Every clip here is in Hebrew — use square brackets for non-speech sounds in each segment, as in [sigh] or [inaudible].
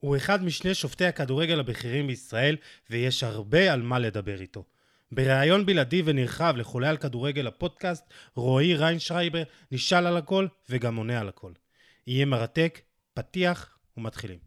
הוא אחד משני שופטי הכדורגל הבכירים בישראל, ויש הרבה על מה לדבר איתו. בריאיון בלעדי ונרחב לחולה על כדורגל הפודקאסט, רועי ריינשרייבר נשאל על הכל וגם עונה על הכל. יהיה מרתק, פתיח ומתחילים.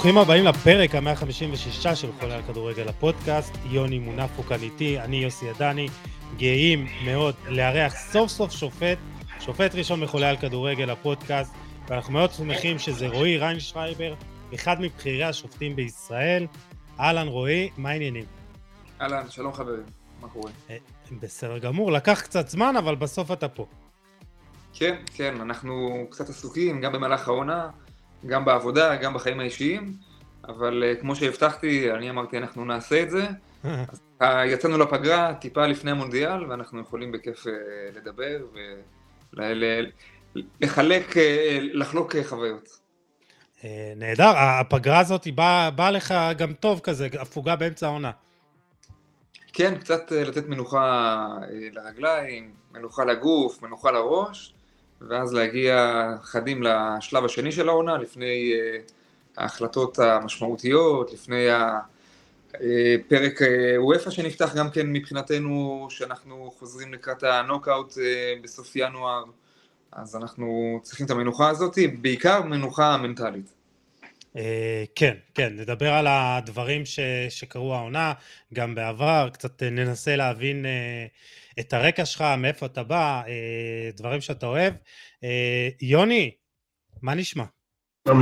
ברוכים הבאים לפרק ה-156 של חולה על כדורגל הפודקאסט. יוני מונפו כאן איתי, אני יוסי עדני. גאים מאוד לארח סוף סוף שופט, שופט ראשון מחולה על כדורגל הפודקאסט, ואנחנו מאוד שמחים שזה רועי ריינשרייבר, אחד מבכירי השופטים בישראל. אהלן רועי, מה העניינים? אהלן, שלום חברים, מה קורה? אה, בסדר גמור, לקח קצת זמן, אבל בסוף אתה פה. כן, כן, אנחנו קצת עסוקים, גם במהלך העונה. גם בעבודה, גם בחיים האישיים, אבל uh, כמו שהבטחתי, אני אמרתי אנחנו נעשה את זה. [laughs] אז uh, יצאנו לפגרה טיפה לפני המונדיאל, ואנחנו יכולים בכיף uh, לדבר ולחלק, לחלוק חוויות. נהדר, הפגרה הזאת באה בא לך גם טוב כזה, הפוגה באמצע העונה. כן, קצת לתת מנוחה לרגליים, מנוחה לגוף, מנוחה לראש. ואז להגיע חדים לשלב השני של העונה, לפני אה, ההחלטות המשמעותיות, לפני הפרק אה, וופא שנפתח גם כן מבחינתנו, שאנחנו חוזרים לקראת הנוקאוט אה, בסוף ינואר, אז אנחנו צריכים את המנוחה הזאת, בעיקר מנוחה מנטלית. כן, כן, נדבר על הדברים ש, שקרו העונה, גם בעבר, קצת ננסה להבין את הרקע שלך, מאיפה אתה בא, אה, דברים שאתה אוהב. אה, יוני, מה נשמע?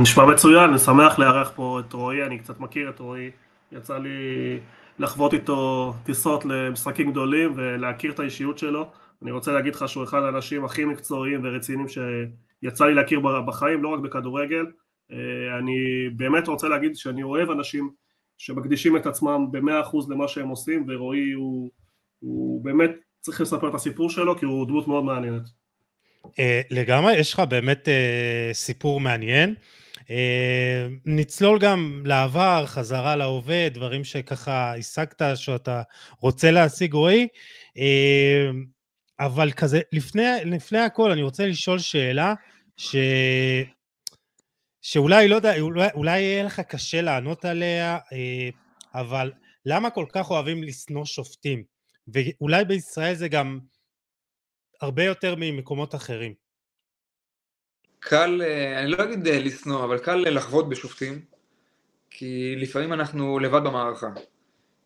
נשמע מצוין, אני שמח לארח פה את רועי, אני קצת מכיר את רועי, יצא לי לחוות איתו טיסות למשחקים גדולים ולהכיר את האישיות שלו. אני רוצה להגיד לך שהוא אחד האנשים הכי מקצועיים ורציניים שיצא לי להכיר בחיים, לא רק בכדורגל. אה, אני באמת רוצה להגיד שאני אוהב אנשים שמקדישים את עצמם במאה אחוז למה שהם עושים, ורועי הוא, הוא באמת צריך לספר את הסיפור שלו, כי הוא דמות מאוד מעניינת. Uh, לגמרי, יש לך באמת uh, סיפור מעניין. Uh, נצלול גם לעבר, חזרה להווה, דברים שככה השגת, שאתה רוצה להשיג, רועי. אבל כזה, לפני, לפני הכל, אני רוצה לשאול שאלה, ש... שאולי, לא יודע, אולי, אולי יהיה לך קשה לענות עליה, אבל למה כל כך אוהבים לשנוא שופטים? ואולי בישראל זה גם הרבה יותר ממקומות אחרים. קל, אה, אני לא אגיד אה, לשנוא, אבל קל לחוות בשופטים, כי לפעמים אנחנו לבד במערכה.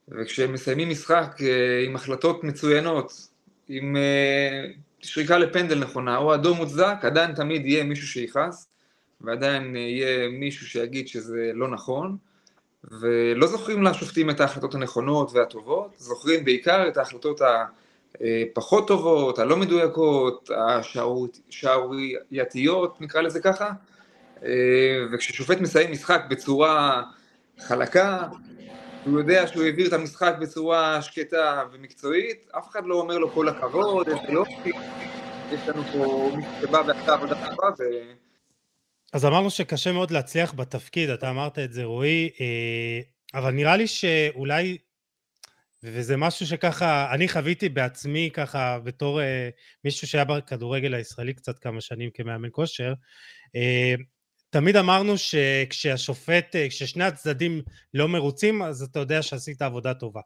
וכשמסיימים משחק אה, עם החלטות מצוינות, עם שריקה לפנדל נכונה, או אדום מוצדק, עדיין תמיד יהיה מישהו שיכעס, ועדיין יהיה מישהו שיגיד שזה לא נכון. ולא זוכרים לשופטים את ההחלטות הנכונות והטובות, זוכרים בעיקר את ההחלטות הפחות טובות, הלא מדויקות, השערורייתיות, נקרא לזה ככה, וכששופט מסיים משחק בצורה חלקה, הוא יודע שהוא העביר את המשחק בצורה שקטה ומקצועית, אף אחד לא אומר לו כל הכבוד, יש לנו פה מי שבא ועשה עבודה טובה, אז אמרנו שקשה מאוד להצליח בתפקיד, אתה אמרת את זה רועי, אה, אבל נראה לי שאולי, וזה משהו שככה, אני חוויתי בעצמי ככה בתור אה, מישהו שהיה בכדורגל הישראלי קצת כמה שנים כמאמן כושר, אה, תמיד אמרנו שכשהשופט, כששני הצדדים לא מרוצים, אז אתה יודע שעשית עבודה טובה.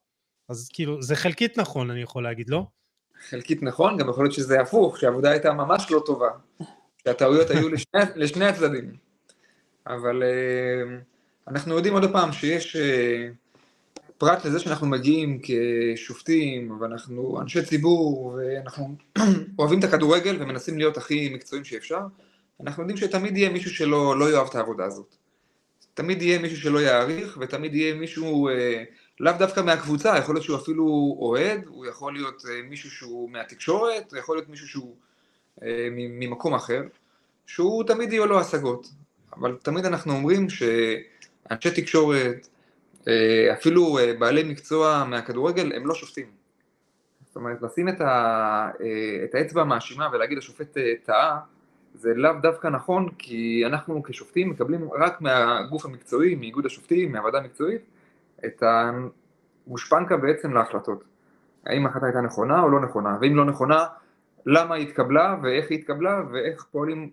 אז כאילו, זה חלקית נכון, אני יכול להגיד, לא? חלקית נכון, גם יכול להיות שזה הפוך, שהעבודה הייתה ממש לא טובה. שהטעויות היו לשני, לשני הצדדים. אבל uh, אנחנו יודעים עוד פעם שיש, uh, פרט לזה שאנחנו מגיעים כשופטים, ואנחנו אנשי ציבור, ואנחנו [clears throat] אוהבים את הכדורגל ומנסים להיות הכי מקצועיים שאפשר, אנחנו יודעים שתמיד יהיה מישהו שלא לא יאהב את העבודה הזאת. תמיד יהיה מישהו שלא יעריך, ותמיד יהיה מישהו, uh, לאו דווקא מהקבוצה, יכול להיות שהוא אפילו אוהד, הוא יכול להיות uh, מישהו שהוא מהתקשורת, הוא יכול להיות מישהו שהוא אה, ממקום אחר, שהוא תמיד יהיו לו השגות, אבל תמיד אנחנו אומרים שאנשי תקשורת, אה, אפילו אה, בעלי מקצוע מהכדורגל, הם לא שופטים. זאת אומרת, לשים את, ה, את האצבע המאשימה ולהגיד השופט טעה, זה לאו דווקא נכון, כי אנחנו כשופטים מקבלים רק מהגוף המקצועי, מאיגוד השופטים, מהוועדה המקצועית, את גושפנקה בעצם להחלטות. האם ההחלטה הייתה נכונה או לא נכונה, ואם לא נכונה, למה היא התקבלה ואיך היא התקבלה ואיך פועלים אה,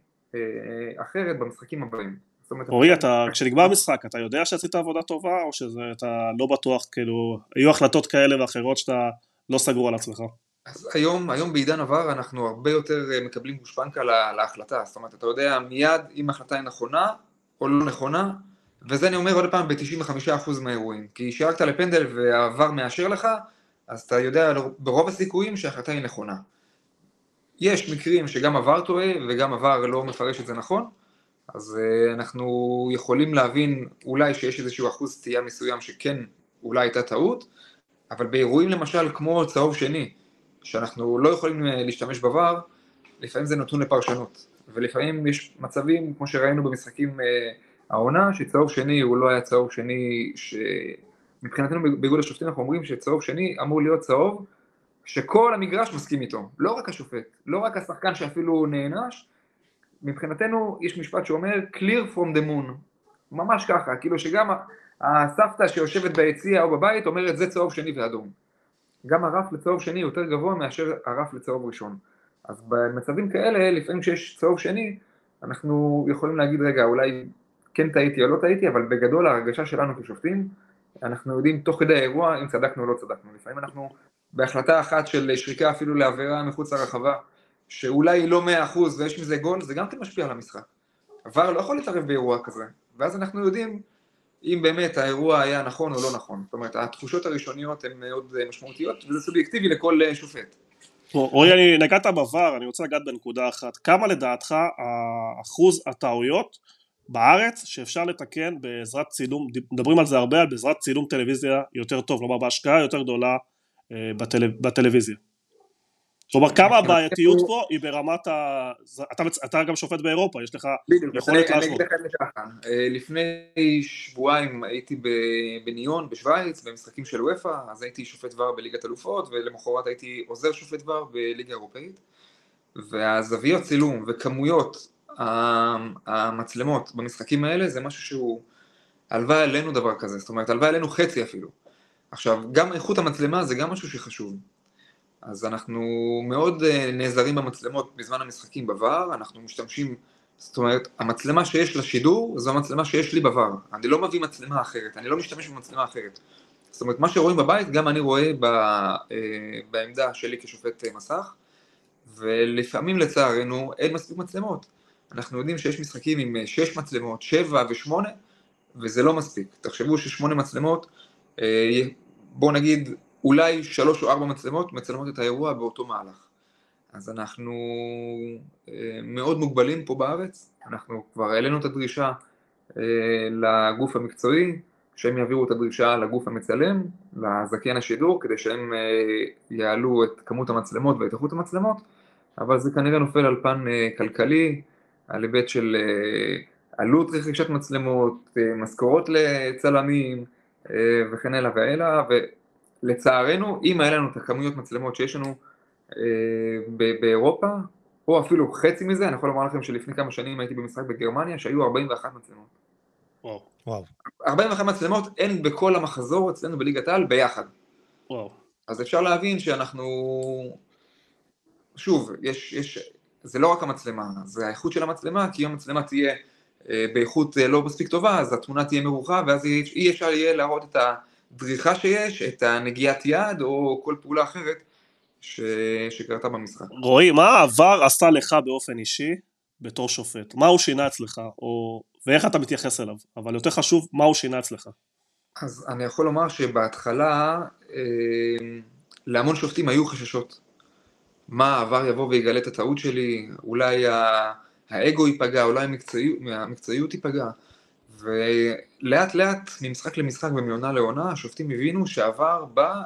אחרת במשחקים הבאים. אורי, אתה, כשנגמר המשחק, אתה יודע שעשית עבודה טובה, או שאתה לא בטוח, כאילו, היו החלטות כאלה ואחרות שאתה לא סגור על עצמך? אז היום, היום בעידן עבר אנחנו הרבה יותר אה, מקבלים גושפנקה להחלטה, זאת אומרת, אתה יודע מיד אם ההחלטה היא נכונה או לא נכונה, וזה אני אומר עוד פעם ב-95% מהאירועים, כי שירקת לפנדל והעבר מאשר לך, אז אתה יודע ברוב הסיכויים שההחלטה היא נכונה. יש מקרים שגם עבר טועה וגם עבר לא מפרש את זה נכון, אז uh, אנחנו יכולים להבין אולי שיש איזשהו אחוז סטייה מסוים שכן אולי הייתה טעות, אבל באירועים למשל כמו צהוב שני, שאנחנו לא יכולים אה, להשתמש בVAR, לפעמים זה נתון לפרשנות, ולפעמים יש מצבים, כמו שראינו במשחקים uh, העונה, שצהוב שני הוא לא היה צהוב שני, שמבחינתנו באיגוד השופטים אנחנו אומרים שצהוב שני אמור להיות צהוב שכל המגרש מסכים איתו, לא רק השופט, לא רק השחקן שאפילו נענש, מבחינתנו יש משפט שאומר clear from the moon, ממש ככה, כאילו שגם הסבתא שיושבת ביציע או בבית אומרת זה צהוב שני ואדום. גם הרף לצהוב שני יותר גבוה מאשר הרף לצהוב ראשון. אז במצבים כאלה, לפעמים כשיש צהוב שני, אנחנו יכולים להגיד רגע, אולי כן טעיתי או לא טעיתי, אבל בגדול ההרגשה שלנו כשופטים, אנחנו יודעים תוך כדי האירוע אם צדקנו או לא צדקנו. לפעמים אנחנו בהחלטה אחת של שריקה אפילו לעבירה מחוץ לרחבה, שאולי היא לא מאה אחוז ויש מזה גול, זה גם כן משפיע על המשחק. עבר לא יכול להתערב באירוע כזה, ואז אנחנו יודעים אם באמת האירוע היה נכון או לא נכון. זאת אומרת, התחושות הראשוניות הן מאוד משמעותיות, וזה סובייקטיבי לכל שופט. רועי, אני נגעת בVAR, אני רוצה לגעת בנקודה אחת. כמה לדעתך אחוז הטעויות בארץ שאפשר לתקן בעזרת צילום, מדברים על זה הרבה, בעזרת צילום טלוויזיה יותר טוב, כלומר בהשקעה יותר גדולה אה, בטל, בטלוויזיה. כלומר כמה הבעייתיות פה היא ברמת ה... אתה, אתה גם שופט באירופה, יש לך יכולת להשוות. אה, לפני שבועיים הייתי בניון בשוויץ במשחקים של וופא, אז הייתי שופט ור בליגת אלופות ולמחרת הייתי עוזר שופט ור בליגה אירופאית והזוויות צילום וכמויות המצלמות במשחקים האלה זה משהו שהוא הלוואי עלינו דבר כזה, זאת אומרת הלוואי עלינו חצי אפילו עכשיו, גם איכות המצלמה זה גם משהו שחשוב. אז אנחנו מאוד אה, נעזרים במצלמות בזמן המשחקים בVAR, אנחנו משתמשים, זאת אומרת, המצלמה שיש לשידור זו המצלמה שיש לי בVAR. אני לא מביא מצלמה אחרת, אני לא משתמש במצלמה אחרת. זאת אומרת, מה שרואים בבית, גם אני רואה ב, אה, בעמדה שלי כשופט אה, מסך, ולפעמים לצערנו אין מספיק מצלמות. אנחנו יודעים שיש משחקים עם שש מצלמות, שבע ושמונה, וזה לא מספיק. תחשבו ששמונה מצלמות בוא נגיד אולי שלוש או ארבע מצלמות מצלמות את האירוע באותו מהלך. אז אנחנו אה, מאוד מוגבלים פה בארץ, אנחנו כבר העלינו את הדרישה אה, לגוף המקצועי, שהם יעבירו את הדרישה לגוף המצלם, לזכיין השידור, כדי שהם אה, יעלו את כמות המצלמות ואת איכות המצלמות, אבל זה כנראה נופל על פן כלכלי, על היבט של עלות רכישת מצלמות, משכורות לצלמים, וכן הלאה והלאה, ולצערנו, אם היה לנו את הכמויות מצלמות שיש לנו אה, באירופה, או אפילו חצי מזה, אני יכול לומר לכם שלפני כמה שנים הייתי במשחק בגרמניה שהיו 41 מצלמות. וואו. 41 מצלמות אין בכל המחזור אצלנו בליגת העל ביחד. וואו. אז אפשר להבין שאנחנו... שוב, יש, יש, זה לא רק המצלמה, זה האיכות של המצלמה, כי אם המצלמה תהיה אה, באיכות אה, לא מספיק טובה, אז התמונה תהיה מרוחה, ואז אי אפשר יהיה להראות את הדריכה שיש, את הנגיעת יד, או כל פעולה אחרת ש... שקרתה במשחק. רועי, מה העבר עשה לך באופן אישי בתור שופט? מה הוא שינה אצלך, או... ואיך אתה מתייחס אליו? אבל יותר חשוב, מה הוא שינה אצלך? אז אני יכול לומר שבהתחלה אה, להמון שופטים היו חששות. מה העבר יבוא ויגלה את הטעות שלי, אולי ה... האגו ייפגע, אולי המקצועיות, המקצועיות תיפגע. ולאט לאט, ממשחק למשחק ומעונה לעונה, השופטים הבינו שעבר בא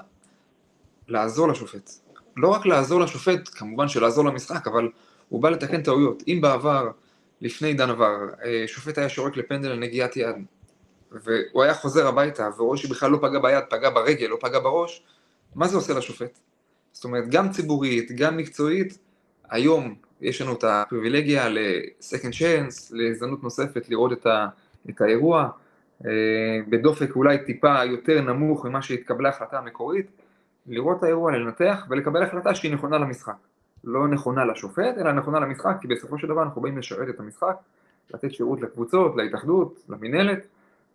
לעזור לשופט. לא רק לעזור לשופט, כמובן שלעזור למשחק, אבל הוא בא לתקן טעויות. אם בעבר, לפני עידן עבר, אה, שופט היה שורק לפנדל על נגיעת יד, והוא היה חוזר הביתה, ורואה שבכלל לא פגע ביד, פגע ברגל, לא פגע בראש, מה זה עושה לשופט? זאת אומרת, גם ציבורית, גם מקצועית, היום יש לנו את הפריבילגיה ל-second chance, להזדמנות נוספת לראות את, ה, את האירוע, בדופק אולי טיפה יותר נמוך ממה שהתקבלה ההחלטה המקורית, לראות את האירוע, לנתח ולקבל החלטה שהיא נכונה למשחק. לא נכונה לשופט, אלא נכונה למשחק, כי בסופו של דבר אנחנו באים לשרת את המשחק, לתת שירות לקבוצות, להתאחדות, למינהלת,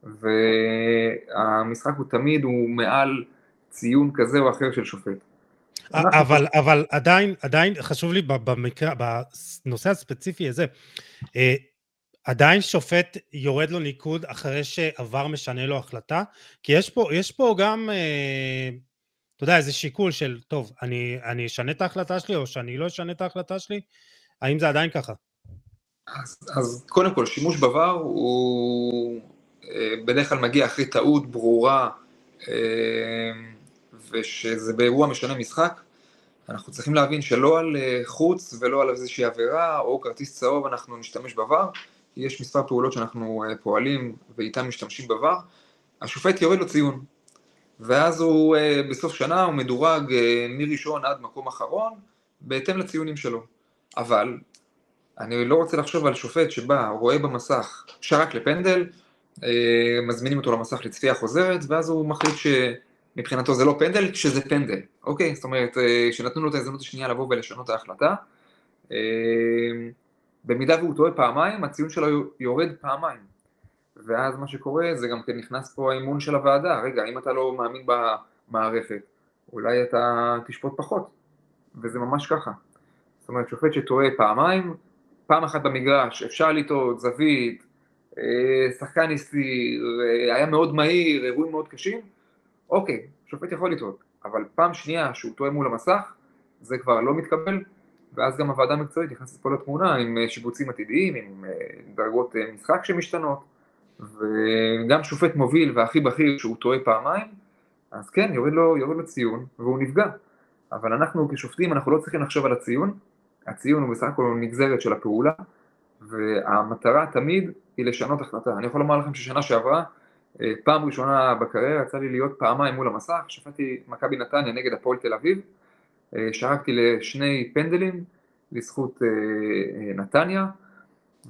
והמשחק הוא תמיד, הוא מעל ציון כזה או אחר של שופט. אבל, אבל עדיין, עדיין חשוב לי במקרה, בנושא הספציפי הזה, אה, עדיין שופט יורד לו ניקוד אחרי שעבר משנה לו החלטה? כי יש פה, יש פה גם, אה, אתה יודע, איזה שיקול של, טוב, אני, אני אשנה את ההחלטה שלי או שאני לא אשנה את ההחלטה שלי? האם זה עדיין ככה? אז, אז קודם כל, שימוש בVAR הוא אה, בדרך כלל מגיע אחרי טעות ברורה, ושזה באירוע משנה משחק, אנחנו צריכים להבין שלא על אה, חוץ ולא על איזושהי עבירה או כרטיס צהוב אנחנו נשתמש בVAR, יש מספר פעולות שאנחנו אה, פועלים ואיתן משתמשים בVAR, השופט יורד לו ציון, ואז הוא אה, בסוף שנה הוא מדורג מראשון עד מקום אחרון בהתאם לציונים שלו, אבל אני לא רוצה לחשוב על שופט שבא, רואה במסך שרק לפנדל, מזמינים אותו למסך לצפייה חוזרת, ואז הוא מחליט ש... מבחינתו זה לא פנדל, כשזה פנדל, אוקיי? זאת אומרת, אה, שנתנו לו את ההזדמנות השנייה לבוא ולשנות ההחלטה. אה, במידה והוא טועה פעמיים, הציון שלו יורד פעמיים. ואז מה שקורה זה גם כן נכנס פה האימון של הוועדה, רגע, אם אתה לא מאמין במערכת, אולי אתה תשפוט פחות, וזה ממש ככה. זאת אומרת, שופט שטועה פעמיים, פעם אחת במגרש, אפשר לטעות, זווית, אה, שחקן הסיר, היה מאוד מהיר, אירועים מאוד קשים, אוקיי, שופט יכול לטעות, אבל פעם שנייה שהוא טועה מול המסך, זה כבר לא מתקבל, ואז גם הוועדה המקצועית נכנסת פה לתמונה עם אה, שיבוצים עתידיים, עם אה, דרגות אה, משחק שמשתנות, וגם שופט מוביל והכי בכיר שהוא טועה פעמיים, אז כן, יורד לו, יורד לו ציון והוא נפגע. אבל אנחנו כשופטים, אנחנו לא צריכים לחשוב על הציון, הציון הוא בסך הכל נגזרת של הפעולה, והמטרה תמיד היא לשנות החלטה. אני יכול לומר לכם ששנה שעברה, פעם ראשונה בקריירה יצא לי להיות פעמיים מול המסך, שפטתי מכבי נתניה נגד הפועל תל אביב, אה, שרקתי לשני פנדלים לזכות אה, נתניה,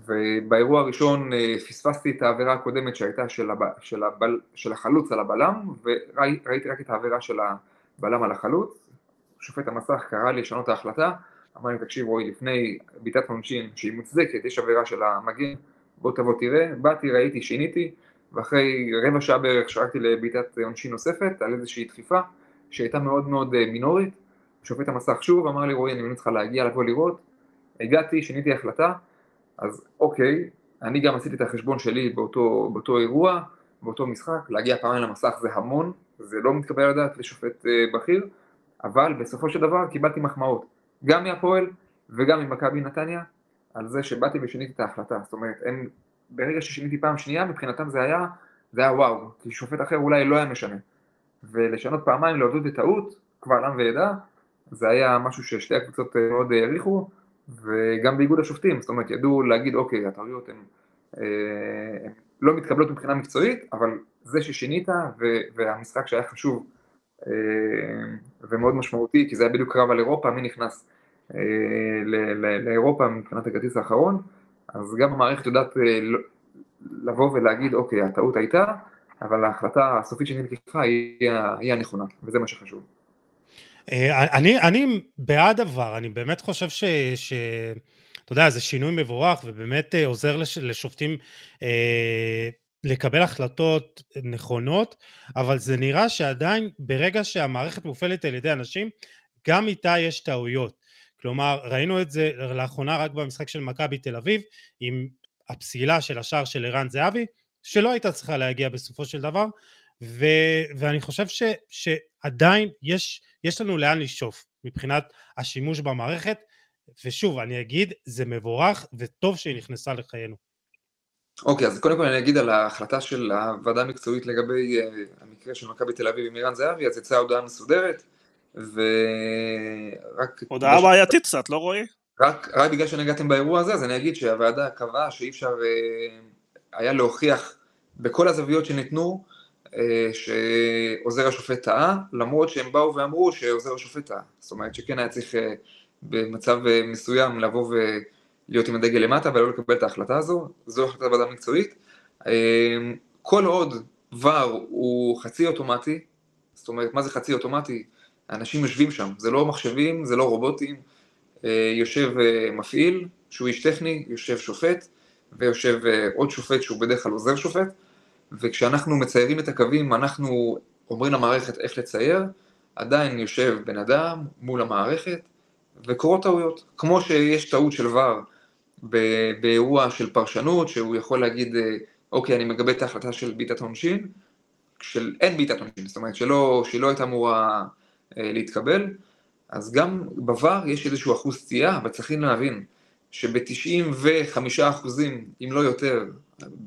ובאירוע הראשון פספסתי את העבירה הקודמת שהייתה של, הב... של, הבל... של החלוץ על הבלם, וראיתי רק את העבירה של הבלם על החלוץ, שופט המסך קרא לי לשנות ההחלטה, אמר לי תקשיב רועי לפני בעיטת עונשין שהיא מוצדקת, יש עבירה של המגן, בוא תבוא תראה, באתי ראיתי שיניתי ואחרי רבע שעה בערך שרקתי לבעיטת עונשין נוספת על איזושהי דחיפה שהייתה מאוד מאוד אה, מינורית, שופט המסך שוב אמר לי רועי אני מבין אותך להגיע לבוא לראות, הגעתי, שיניתי החלטה, אז אוקיי, אני גם עשיתי את החשבון שלי באותו, באותו אירוע, באותו משחק, להגיע פעמיים למסך זה המון, זה לא מתקבל לדעת לשופט אה, בכיר, אבל בסופו של דבר קיבלתי מחמאות, גם מהפועל וגם ממכבי נתניה, על זה שבאתי ושיניתי את ההחלטה, זאת אומרת הם ברגע ששיניתי פעם שנייה, מבחינתם זה היה, זה היה וואו, כי שופט אחר אולי לא היה משנה. ולשנות פעמיים להודות בטעות, קבל עם ועדה, זה היה משהו ששתי הקבוצות אה, מאוד העריכו, וגם באיגוד השופטים, זאת אומרת, ידעו להגיד, אוקיי, הטעויות הן אה, לא מתקבלות מבחינה מקצועית, אבל זה ששינית, והמשחק שהיה חשוב אה, ומאוד משמעותי, כי זה היה בדיוק קרב על אירופה, מי נכנס לאירופה מבחינת הכרטיס האחרון, אז גם המערכת יודעת אה, לא, לבוא ולהגיד, אוקיי, הטעות הייתה, אבל ההחלטה הסופית שנלקחה היא, היא הנכונה, וזה מה שחשוב. אה, אני, אני בעד עבר, אני באמת חושב ש... ש... אתה יודע, זה שינוי מבורך ובאמת אה, עוזר לש, לשופטים אה, לקבל החלטות נכונות, אבל זה נראה שעדיין ברגע שהמערכת מופעלת על ידי אנשים, גם איתה יש טעויות. כלומר, ראינו את זה לאחרונה רק במשחק של מכבי תל אביב, עם הפסילה של השער של ערן זהבי, שלא הייתה צריכה להגיע בסופו של דבר, ו, ואני חושב ש, שעדיין יש, יש לנו לאן לשאוף מבחינת השימוש במערכת, ושוב, אני אגיד, זה מבורך וטוב שהיא נכנסה לחיינו. אוקיי, okay, אז קודם כל אני אגיד על ההחלטה של הוועדה המקצועית לגבי uh, המקרה של מכבי תל אביב עם ערן זהבי, אז יצאה הודעה מסודרת. ורק... הודעה בעייתית קצת, לא רועי? רק, רק בגלל שנגעתם באירוע הזה, אז אני אגיד שהוועדה קבעה שאי אפשר אה, היה להוכיח בכל הזוויות שניתנו אה, שעוזר השופט טעה, למרות שהם באו ואמרו שעוזר השופט טעה. זאת אומרת שכן היה צריך אה, במצב מסוים לבוא ולהיות עם הדגל למטה ולא לקבל את ההחלטה הזו, זו החלטת ועדה מקצועית. כל עוד ור הוא חצי אוטומטי, זאת אומרת, מה זה חצי אוטומטי? אנשים יושבים שם, זה לא מחשבים, זה לא רובוטים, אה, יושב אה, מפעיל, שהוא איש טכני, יושב שופט, ויושב אה, עוד שופט שהוא בדרך כלל עוזר שופט, וכשאנחנו מציירים את הקווים, אנחנו אומרים למערכת איך לצייר, עדיין יושב בן אדם מול המערכת, וקורות טעויות. כמו שיש טעות של ור באירוע של פרשנות, שהוא יכול להגיד, אוקיי, אני מגבה את ההחלטה של בעיטת עונשין, של אין בעיטת עונשין, זאת אומרת שלא, שהיא לא הייתה אמורה להתקבל, אז גם בVAR יש איזשהו אחוז סטייה, אבל צריכים להבין שב-95 אחוזים, אם לא יותר,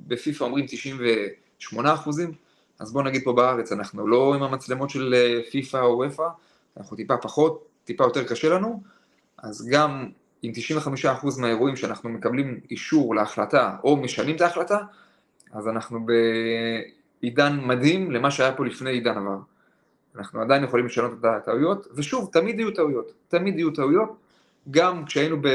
בפיפ"א אומרים 98 אחוזים, אז בואו נגיד פה בארץ, אנחנו לא עם המצלמות של אה, פיפ"א או וופ"א, אנחנו טיפה פחות, טיפה יותר קשה לנו, אז גם עם 95% מהאירועים שאנחנו מקבלים אישור להחלטה או משנים את ההחלטה, אז אנחנו בעידן מדהים למה שהיה פה לפני עידן עבר. אנחנו עדיין יכולים לשנות את הטעויות, ושוב, תמיד יהיו טעויות, תמיד יהיו טעויות, גם כשהיינו, ב...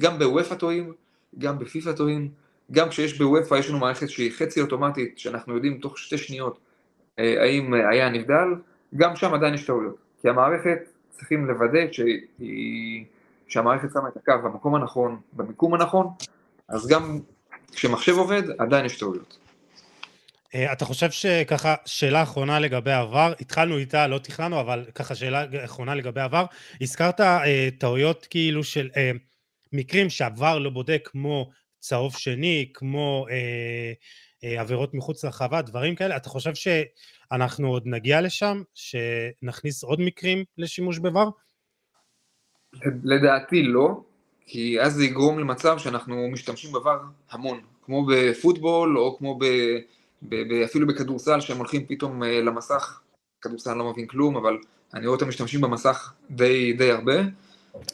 גם בוופא טועים, גם בפיפ"א טועים, גם כשיש בוופא יש לנו מערכת שהיא חצי אוטומטית, שאנחנו יודעים תוך שתי שניות אה, האם היה נבדל, גם שם עדיין יש טעויות, כי המערכת צריכים לוודא שהיא... שהמערכת שמה את הקו במקום הנכון, במיקום הנכון, אז גם כשמחשב עובד, עדיין יש טעויות. אה, אתה חושב שככה, שאלה אחרונה לגבי עבר, התחלנו איתה, לא תכננו, אבל ככה שאלה אחרונה לגבי עבר, הזכרת אה, טעויות כאילו של אה, מקרים שעבר לא בודק כמו צהוב שני, כמו אה, אה, עבירות מחוץ לרחבה, דברים כאלה, אתה חושב שאנחנו עוד נגיע לשם, שנכניס עוד מקרים לשימוש בבר? לדעתי לא, כי אז זה יגרום למצב שאנחנו משתמשים בבר המון, כמו בפוטבול או כמו ב... אפילו בכדורסל, שהם הולכים פתאום אה, למסך, כדורסל לא מבין כלום, אבל אני רואה אותם משתמשים במסך די, די הרבה.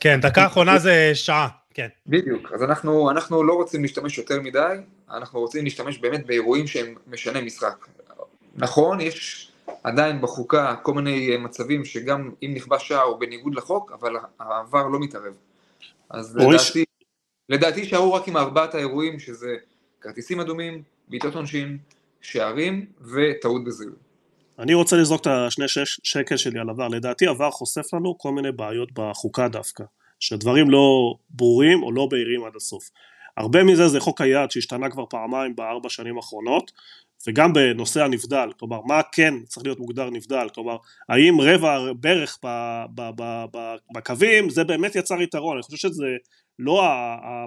כן, דקה אחרונה זה שעה, כן. בדיוק, אז אנחנו, אנחנו לא רוצים להשתמש יותר מדי, אנחנו רוצים להשתמש באמת באירועים שהם משנה משחק. נכון, יש עדיין בחוקה כל מיני מצבים שגם אם נכבה שעה או בניגוד לחוק, אבל העבר לא מתערב. אז לדעתי, לדעתי שערו רק עם ארבעת האירועים, שזה כרטיסים אדומים, בעיטות עונשין, שערים וטעות בזיהוי. אני רוצה לזרוק את השני שקל שלי על עבר, לדעתי עבר חושף לנו כל מיני בעיות בחוקה דווקא, שדברים לא ברורים או לא בהירים עד הסוף. הרבה מזה זה חוק היעד שהשתנה כבר פעמיים בארבע שנים האחרונות, וגם בנושא הנבדל, כלומר מה כן צריך להיות מוגדר נבדל, כלומר האם רבע בערך בקווים זה באמת יצר יתרון, אני חושב שזה לא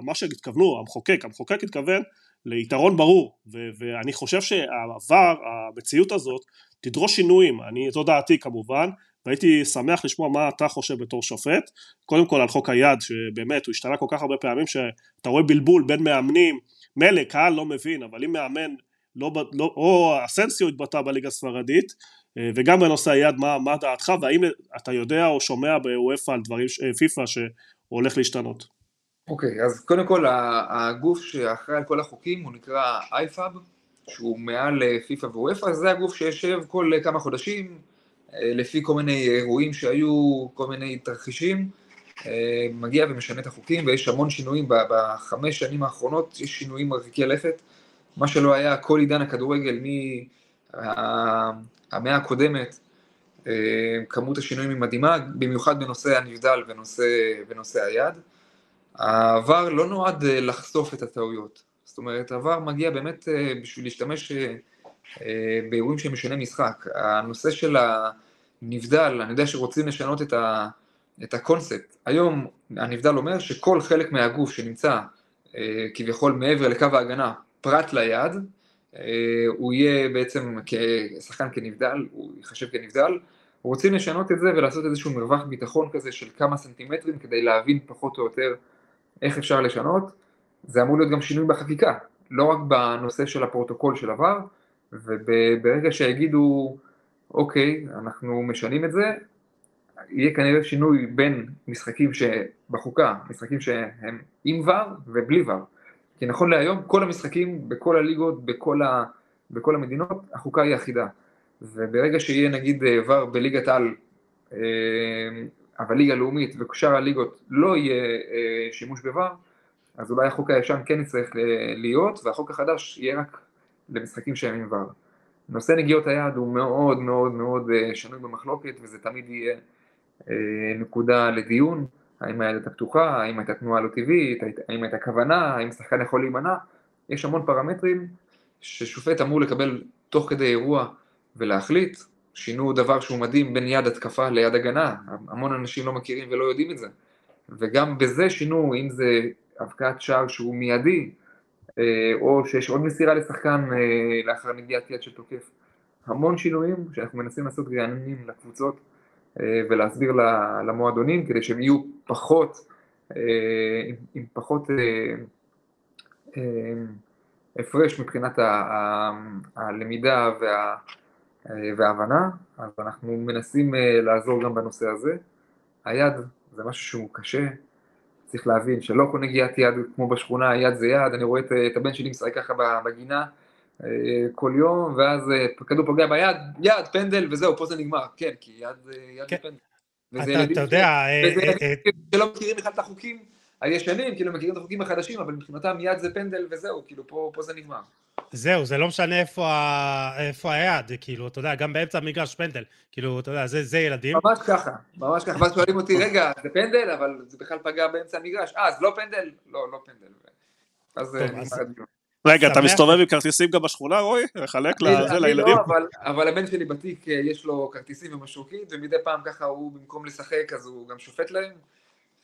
מה שהתכוונו, המחוקק, המחוקק התכוון ליתרון ברור, ו- ואני חושב שהעבר, המציאות הזאת, תדרוש שינויים, אני, זו דעתי כמובן, והייתי שמח לשמוע מה אתה חושב בתור שופט, קודם כל על חוק היד, שבאמת הוא השתנה כל כך הרבה פעמים שאתה רואה בלבול בין מאמנים, מילא קהל לא מבין, אבל אם מאמן לא, לא, או אסנסיו התבטא בליגה הספרדית, אה, וגם בנושא היד, מה, מה דעתך, והאם אתה יודע או שומע בוופא על דברים, אה, פיפ"א שהולך להשתנות? אוקיי, okay, אז קודם כל הגוף שאחראי על כל החוקים הוא נקרא IFAB, שהוא מעל אה, פיפ"א ווופ"א, זה הגוף שיושב כל כמה חודשים, לפי כל מיני אירועים שהיו, כל מיני תרחישים, מגיע ומשנה את החוקים, ויש המון שינויים בחמש שנים האחרונות, יש שינויים מרחיקי לכת. מה שלא היה כל עידן הכדורגל מהמאה הקודמת, אה, כמות השינויים היא מדהימה, במיוחד בנושא הנבדל ונושא, ונושא היד. העבר לא נועד אה, לחשוף את הטעויות, זאת אומרת העבר מגיע באמת אה, בשביל להשתמש באירועים שמשנה משחק. הנושא של הנבדל, אני יודע שרוצים לשנות את, ה, את הקונספט. היום הנבדל אומר שכל חלק מהגוף שנמצא כביכול מעבר לקו ההגנה פרט ליד, אה, הוא יהיה בעצם כשחקן כנבדל, הוא ייחשב כנבדל, רוצים לשנות את זה ולעשות איזשהו מרווח ביטחון כזה של כמה סנטימטרים כדי להבין פחות או יותר איך אפשר לשנות, זה אמור להיות גם שינוי בחקיקה, לא רק בנושא של הפרוטוקול של עבר, וברגע שיגידו אוקיי, אנחנו משנים את זה, יהיה כנראה שינוי בין משחקים שבחוקה, משחקים שהם עם ור ובלי ור. כי נכון להיום כל המשחקים בכל הליגות, בכל, ה, בכל המדינות, החוקה היא אחידה. וברגע שיהיה נגיד ור בליגת על, אה, אבל ליגה לאומית ושאר הליגות לא יהיה אה, שימוש בוור, אז אולי החוק הישן כן יצטרך להיות, והחוק החדש יהיה רק למשחקים שהם עם ור. נושא נגיעות היד הוא מאוד מאוד מאוד שנוי במחלוקת וזה תמיד יהיה נקודה לדיון, האם היד הייתה פתוחה, האם הייתה תנועה לא טבעית, האם הייתה כוונה, האם שחקן יכול להימנע, יש המון פרמטרים ששופט אמור לקבל תוך כדי אירוע ולהחליט, שינו דבר שהוא מדהים בין יד התקפה ליד הגנה, המון אנשים לא מכירים ולא יודעים את זה, וגם בזה שינו, אם זה הבקעת שער שהוא מיידי, אה, או שיש עוד מסירה לשחקן אה, לאחר נגיעת יד של תוקף. המון שינויים שאנחנו מנסים לעשות רעננים לקבוצות אה, ולהסביר למועדונים כדי שהם יהיו פחות, עם פחות הפרש מבחינת הלמידה וה, וההבנה, אז אנחנו מנסים לעזור גם בנושא הזה. היד זה משהו שהוא קשה, צריך להבין שלא כל נגיעת יד כמו בשכונה, יד זה יד, אני רואה את, את הבן שלי משחק ככה בגינה אה, כל יום, ואז אה, כדור פוגע ביד, יד, פנדל, וזהו, פה זה נגמר, כן, כי יד, יד כן. פנדל. וזה ילדים אה, שלא מכירים בכלל את החוקים הישנים, כאילו מכירים את החוקים החדשים, אבל מבחינתם יד זה פנדל וזהו, כאילו פה, פה זה נגמר. זהו, זה לא משנה איפה, ה... איפה היד, כאילו, אתה יודע, גם באמצע המגרש פנדל, כאילו, אתה יודע, זה, זה ילדים. ממש ככה, ממש ככה, ואז שואלים אותי, רגע, זה פנדל, אבל זה בכלל פגע באמצע המגרש, אה, אז לא פנדל? לא, לא פנדל. אז אז... רגע, אתה מסתובב עם כרטיסים גם בשכונה, רועי? לחלק לזה, לא, לילדים? לא, אבל הבן שלי בתיק, אה, יש לו כרטיסים ומשרוקית, ומדי פעם ככה הוא, במקום לשחק, אז הוא גם שופט להם.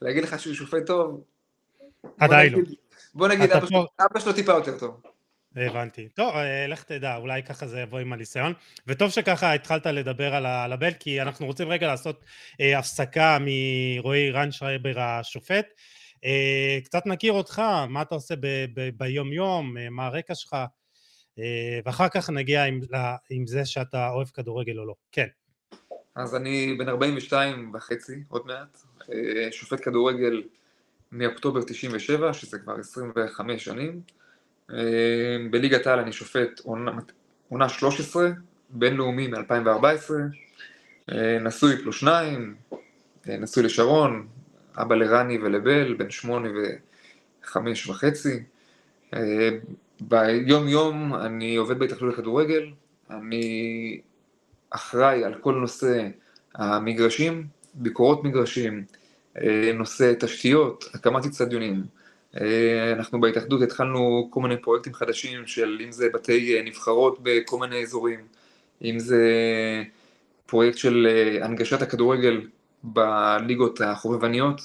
להגיד לך שהוא שופט טוב, עדיין לא. בוא נגיד, אבא שלו טיפה יותר טוב. הבנתי. טוב, אה, לך תדע, אולי ככה זה יבוא עם הניסיון. וטוב שככה התחלת לדבר על הבל, כי אנחנו רוצים רגע לעשות אה, הפסקה מרועי רנשרייבר השופט. אה, קצת נכיר אותך, מה אתה עושה ביום יום, מה הרקע שלך, ואחר כך נגיע עם, עם זה שאתה אוהב כדורגל או לא. כן. אז אני בן 42 וחצי, עוד מעט, שופט כדורגל מאוקטובר 97, שזה כבר 25 שנים. אה, בליגת העל אני שופט עונה 13, בינלאומי מ-2014, אה, נשוי פלוס שניים, אה, נשוי לשרון, אבא לרני ולבל, בן שמונה וחמש וחצי. ביום יום אני עובד בהתאחדות לכדורגל, אני אחראי על כל נושא המגרשים, ביקורות מגרשים, נושא תשתיות, הקמת אצטדיונים. אה, אנחנו בהתאחדות התחלנו כל מיני פרויקטים חדשים של אם זה בתי אה, נבחרות בכל מיני אזורים, אם זה פרויקט של אה, הנגשת הכדורגל בליגות החובבניות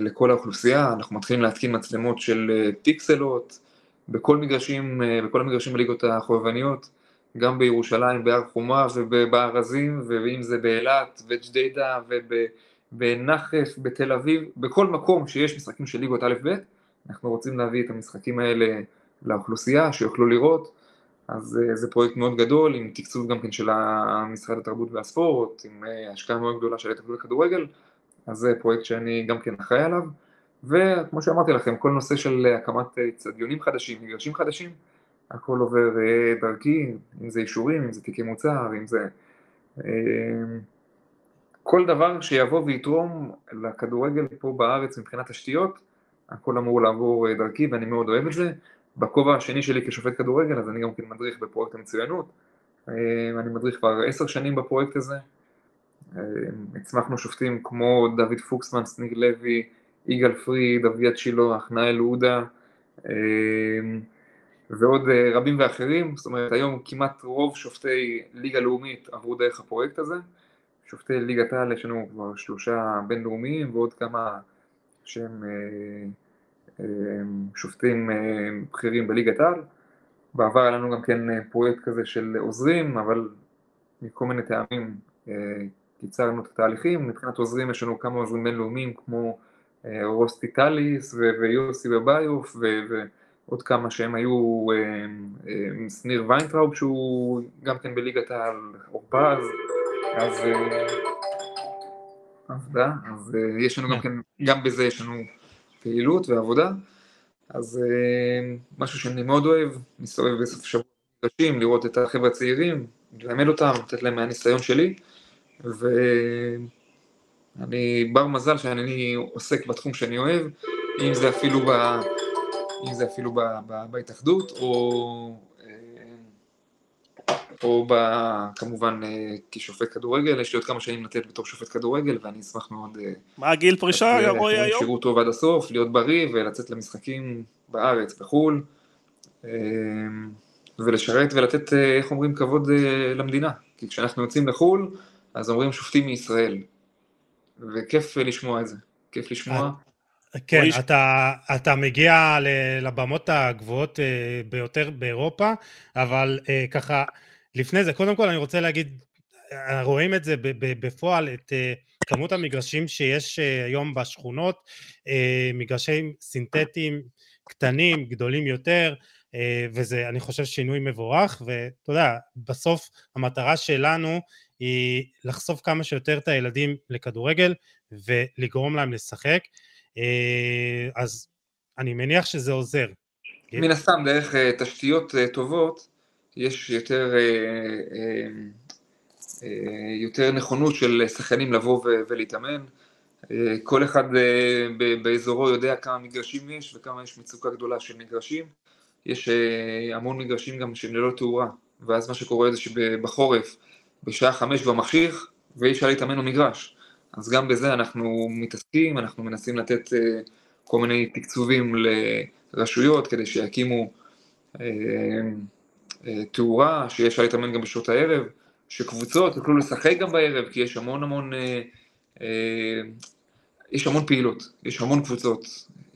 לכל האוכלוסייה, אנחנו מתחילים להתקין מצלמות של פיקסלות בכל מגרשים, בכל המגרשים בליגות החובבניות, גם בירושלים, בהר חומה ובארזים, ואם זה באילת וג'דיידה וב... בנחף, בתל אביב, בכל מקום שיש משחקים של ליגות א'-ב', אנחנו רוצים להביא את המשחקים האלה לאוכלוסייה, שיוכלו לראות, אז אה, זה פרויקט מאוד גדול, עם תקצוב גם כן של משרד התרבות והספורט, עם אה, השקעה מאוד גדולה של התאחדות לכדורגל, אז זה פרויקט שאני גם כן אחראי עליו, וכמו שאמרתי לכם, כל נושא של הקמת אצטדיונים חדשים, מגרשים חדשים, הכל עובר אה, דרכי, אם זה אישורים, אם זה תיקי מוצר, אם זה... כל דבר שיבוא ויתרום לכדורגל פה בארץ מבחינת תשתיות, הכל אמור לעבור אה, דרכי ואני מאוד אוהב את זה. בכובע השני שלי כשופט כדורגל, אז אני גם כן מדריך בפרויקט המצוינות. אה, אני מדריך כבר עשר שנים בפרויקט הזה. אה, הצמחנו שופטים כמו דוד פוקסמן, סניג לוי, יגאל פריד, אביעד שילוח, נאל עודה ועוד רבים ואחרים. זאת אומרת, היום כמעט רוב שופטי ליגה לאומית עברו דרך הפרויקט הזה. שופטי ליגת העל יש לנו כבר שלושה בינלאומיים ועוד כמה שהם אה, אה, שופטים אה, בכירים בליגת העל. בעבר היה לנו גם כן פרויקט כזה של עוזרים, אבל מכל מיני טעמים קיצרנו את התהליכים. מבחינת עוזרים יש לנו כמה עוזרים בינלאומיים כמו רוסטי טליס ויוסי בביוף ועוד כמה שהם היו, שניר ויינטראוב שהוא גם כן בליגת העל, אורפז. אז עבודה, אה, אז אה, יש לנו גם כן, גם בזה יש לנו פעילות ועבודה, אז אה, משהו שאני מאוד אוהב, מסתובב בסוף שבוע חדשים, לראות את החבר'ה הצעירים, ללמד אותם, לתת להם מהניסיון שלי, ואני בר מזל שאני עוסק בתחום שאני אוהב, אם זה אפילו, ב... אם זה אפילו ב... ב... בהתאחדות, או או ב, כמובן כשופט כדורגל, יש לי עוד כמה שנים לתת בתור שופט כדורגל, ואני אשמח מאוד... מה הגיל פרישה, רועי, היום? שירות טוב עד הסוף, להיות בריא ולצאת למשחקים בארץ, בחו"ל, ולשרת ולתת, איך אומרים, כבוד למדינה. כי כשאנחנו יוצאים לחו"ל, אז אומרים שופטים מישראל, וכיף לשמוע את זה, כיף לשמוע. כן, אתה, אתה מגיע לבמות הגבוהות ביותר באירופה, אבל ככה, לפני זה, קודם כל אני רוצה להגיד, רואים את זה בפועל, את כמות המגרשים שיש היום בשכונות, מגרשים סינתטיים קטנים, גדולים יותר, וזה, אני חושב, שינוי מבורך, ואתה יודע, בסוף המטרה שלנו היא לחשוף כמה שיותר את הילדים לכדורגל ולגרום להם לשחק, אז אני מניח שזה עוזר. מן הסתם, דרך תשתיות טובות, יש יותר, יותר נכונות של שחקנים לבוא ולהתאמן. כל אחד באזורו יודע כמה מגרשים יש וכמה יש מצוקה גדולה של מגרשים. יש המון מגרשים גם שהם ללא תאורה, ואז מה שקורה זה שבחורף, בשעה חמש כבר מחשיך, ואי אפשר להתאמן במגרש. אז גם בזה אנחנו מתעסקים, אנחנו מנסים לתת כל מיני תקצובים לרשויות כדי שיקימו תאורה, שיהיה אפשר להתאמן גם בשעות הערב, שקבוצות יוכלו לשחק גם בערב, כי יש המון המון, יש המון פעילות, יש המון קבוצות,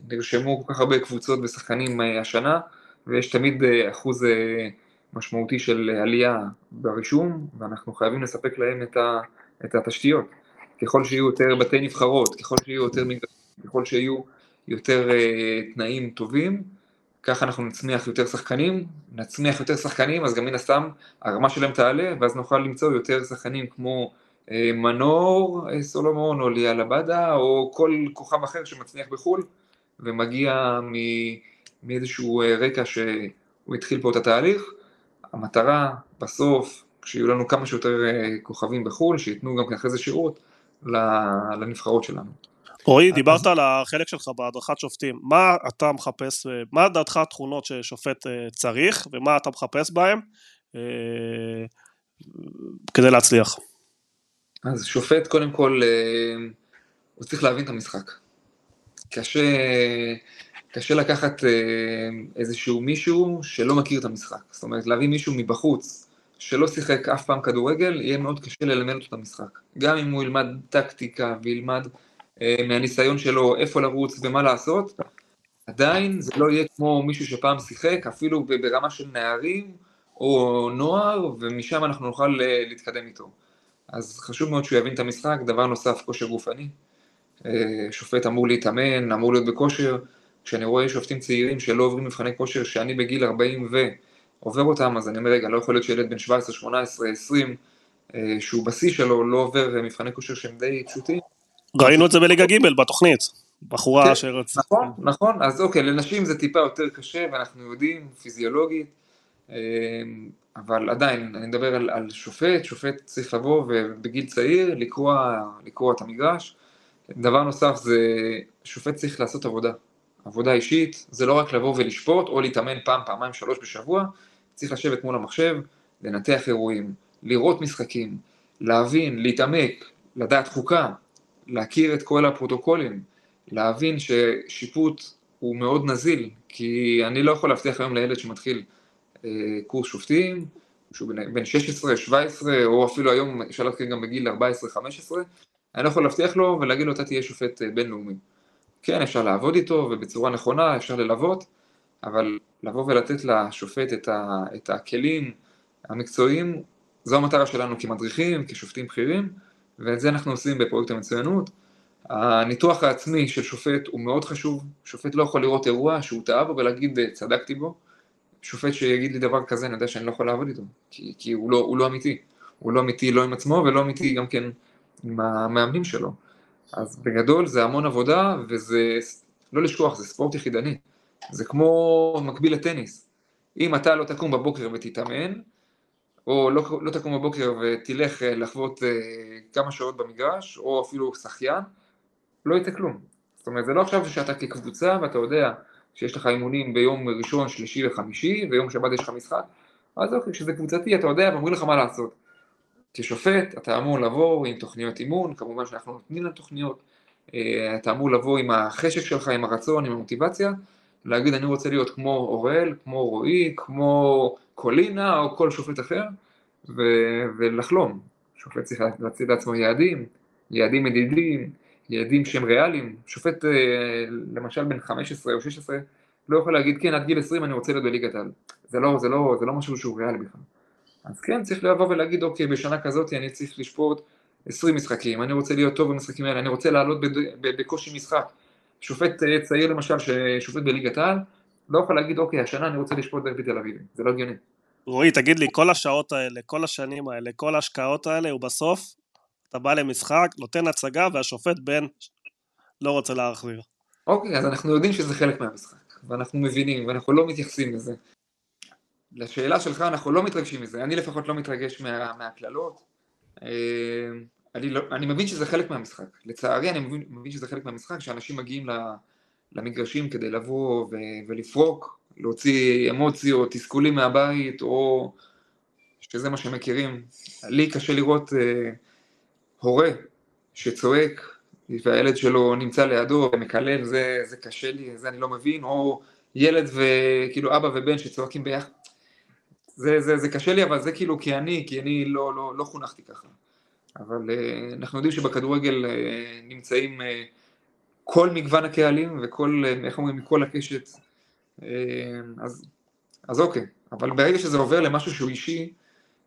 נרשמו כל כך הרבה קבוצות ושחקנים השנה, ויש תמיד אחוז משמעותי של עלייה ברישום, ואנחנו חייבים לספק להם את התשתיות. ככל שיהיו יותר בתי נבחרות, ככל שיהיו יותר מגרשים, ככל שיהיו יותר תנאים טובים, ככה אנחנו נצמיח יותר שחקנים, נצמיח יותר שחקנים, אז גם מן הסתם הרמה שלהם תעלה, ואז נוכל למצוא יותר שחקנים כמו מנור סולומון, או ליאל עבדה, או כל כוכב אחר שמצליח בחו"ל, ומגיע מאיזשהו רקע שהוא התחיל פה את התהליך. המטרה, בסוף, כשיהיו לנו כמה שיותר כוכבים בחו"ל, שייתנו גם אחרי זה שירות לנבחרות שלנו. רועי, דיברת על החלק שלך בהדרכת שופטים, מה אתה מחפש, מה דעתך התכונות ששופט צריך, ומה אתה מחפש בהם כדי להצליח? אז שופט, קודם כל, הוא צריך להבין את המשחק. קשה, קשה לקחת איזשהו מישהו שלא מכיר את המשחק. זאת אומרת, להביא מישהו מבחוץ, שלא שיחק אף פעם כדורגל, יהיה מאוד קשה ללמד אותו את המשחק. גם אם הוא ילמד טקטיקה וילמד מהניסיון שלו איפה לרוץ ומה לעשות, עדיין זה לא יהיה כמו מישהו שפעם שיחק, אפילו ברמה של נערים או נוער, ומשם אנחנו נוכל להתקדם איתו. אז חשוב מאוד שהוא יבין את המשחק, דבר נוסף, כושר גופני. שופט אמור להתאמן, אמור להיות בכושר. כשאני רואה שופטים צעירים שלא עוברים מבחני כושר, שאני בגיל 40 ועובר אותם, אז אני אומר, רגע, לא יכול להיות שילד בן 17, 18, 20, שהוא בשיא שלו, לא עובר מבחני כושר שהם די פשוטים. ראינו את זה בליגה ג' בתוכנית, בחורה כן, שרצ... נכון, נכון, אז אוקיי, לנשים זה טיפה יותר קשה, ואנחנו יודעים, פיזיולוגית, אבל עדיין, אני מדבר על, על שופט, שופט צריך לבוא ובגיל צעיר לקרוע, לקרוע את המגרש. דבר נוסף זה, שופט צריך לעשות עבודה, עבודה אישית, זה לא רק לבוא ולשפוט או להתאמן פעם, פעמיים, שלוש בשבוע, צריך לשבת מול המחשב, לנתח אירועים, לראות משחקים, להבין, להתעמק, לדעת חוקה, להכיר את כל הפרוטוקולים, להבין ששיפוט הוא מאוד נזיל, כי אני לא יכול להבטיח היום לילד שמתחיל אה, קורס שופטים, שהוא בן 16, 17, או אפילו היום אפשר להתחיל גם בגיל 14, 15, אני לא יכול להבטיח לו ולהגיד לו אתה תהיה שופט בינלאומי. כן, אפשר לעבוד איתו ובצורה נכונה, אפשר ללוות, אבל לבוא ולתת לשופט את, ה, את הכלים המקצועיים, זו המטרה שלנו כמדריכים, כשופטים בכירים, ואת זה אנחנו עושים בפרויקט המצוינות. הניתוח העצמי של שופט הוא מאוד חשוב, שופט לא יכול לראות אירוע שהוא טעה בו ולהגיד צדקתי בו, שופט שיגיד לי דבר כזה אני יודע שאני לא יכול לעבוד איתו, כי, כי הוא, לא, הוא לא אמיתי, הוא לא אמיתי לא עם עצמו ולא אמיתי גם כן עם המאמנים שלו. אז בגדול זה המון עבודה וזה, לא לשכוח, זה ספורט יחידני, זה כמו מקביל לטניס. אם אתה לא תקום בבוקר ותתאמן, או לא, לא תקום בבוקר ותלך לחוות כמה שעות במגרש, או אפילו שחיין, לא יצא כלום. זאת אומרת, זה לא עכשיו שאתה כקבוצה ואתה יודע שיש לך אימונים ביום ראשון, שלישי וחמישי, ויום שבת יש לך משחק, אז אוקיי, כשזה קבוצתי אתה יודע ואומרים לך מה לעשות. כשופט אתה אמור לבוא עם תוכניות אימון, כמובן שאנחנו נותנים להם תוכניות, אה, אתה אמור לבוא עם החשק שלך, עם הרצון, עם המוטיבציה, להגיד אני רוצה להיות כמו אוראל, כמו רועי, כמו קולינה או כל שופט אחר, ו- ולחלום. שופט צריך להציב לעצמו יעדים, יעדים מדידים, יעדים שהם ריאליים. שופט אה, למשל בן 15 או 16 לא יכול להגיד כן עד גיל 20 אני רוצה להיות בליגת העל. זה לא, זה, לא, זה לא משהו שהוא ריאלי בכלל. אז כן צריך לבוא ולהגיד אוקיי בשנה כזאת אני צריך לשפוט 20 משחקים, אני רוצה להיות טוב במשחקים האלה, אני רוצה לעלות בקושי משחק. שופט אה, צעיר למשל ששופט בליגת העל, לא יכול להגיד אוקיי השנה אני רוצה לשפוט דרבי תל אביב, זה לא הגיוני. רועי, תגיד לי, כל השעות האלה, כל השנים האלה, כל ההשקעות האלה, ובסוף אתה בא למשחק, נותן הצגה, והשופט בן לא רוצה להחזיר. אוקיי, אז אנחנו יודעים שזה חלק מהמשחק, ואנחנו מבינים, ואנחנו לא מתייחסים לזה. לשאלה שלך, אנחנו לא מתרגשים מזה, אני לפחות לא מתרגש מה, מהקללות. אני, לא, אני מבין שזה חלק מהמשחק, לצערי אני מבין, מבין שזה חלק מהמשחק, שאנשים מגיעים למגרשים כדי לבוא ו, ולפרוק, להוציא אמוציות, תסכולים מהבית, או שזה מה שהם מכירים. לי קשה לראות אה, הורה שצועק, והילד שלו נמצא לידו ומקלל, זה, זה קשה לי, זה אני לא מבין, או ילד וכאילו אבא ובן שצועקים ביחד. זה, זה, זה קשה לי, אבל זה כאילו כי אני, כי אני לא, לא, לא חונכתי ככה. אבל uh, אנחנו יודעים שבכדורגל uh, נמצאים uh, כל מגוון הקהלים וכל, איך אומרים, מכל הקשת. אז, אז אוקיי, אבל ברגע שזה עובר למשהו שהוא אישי,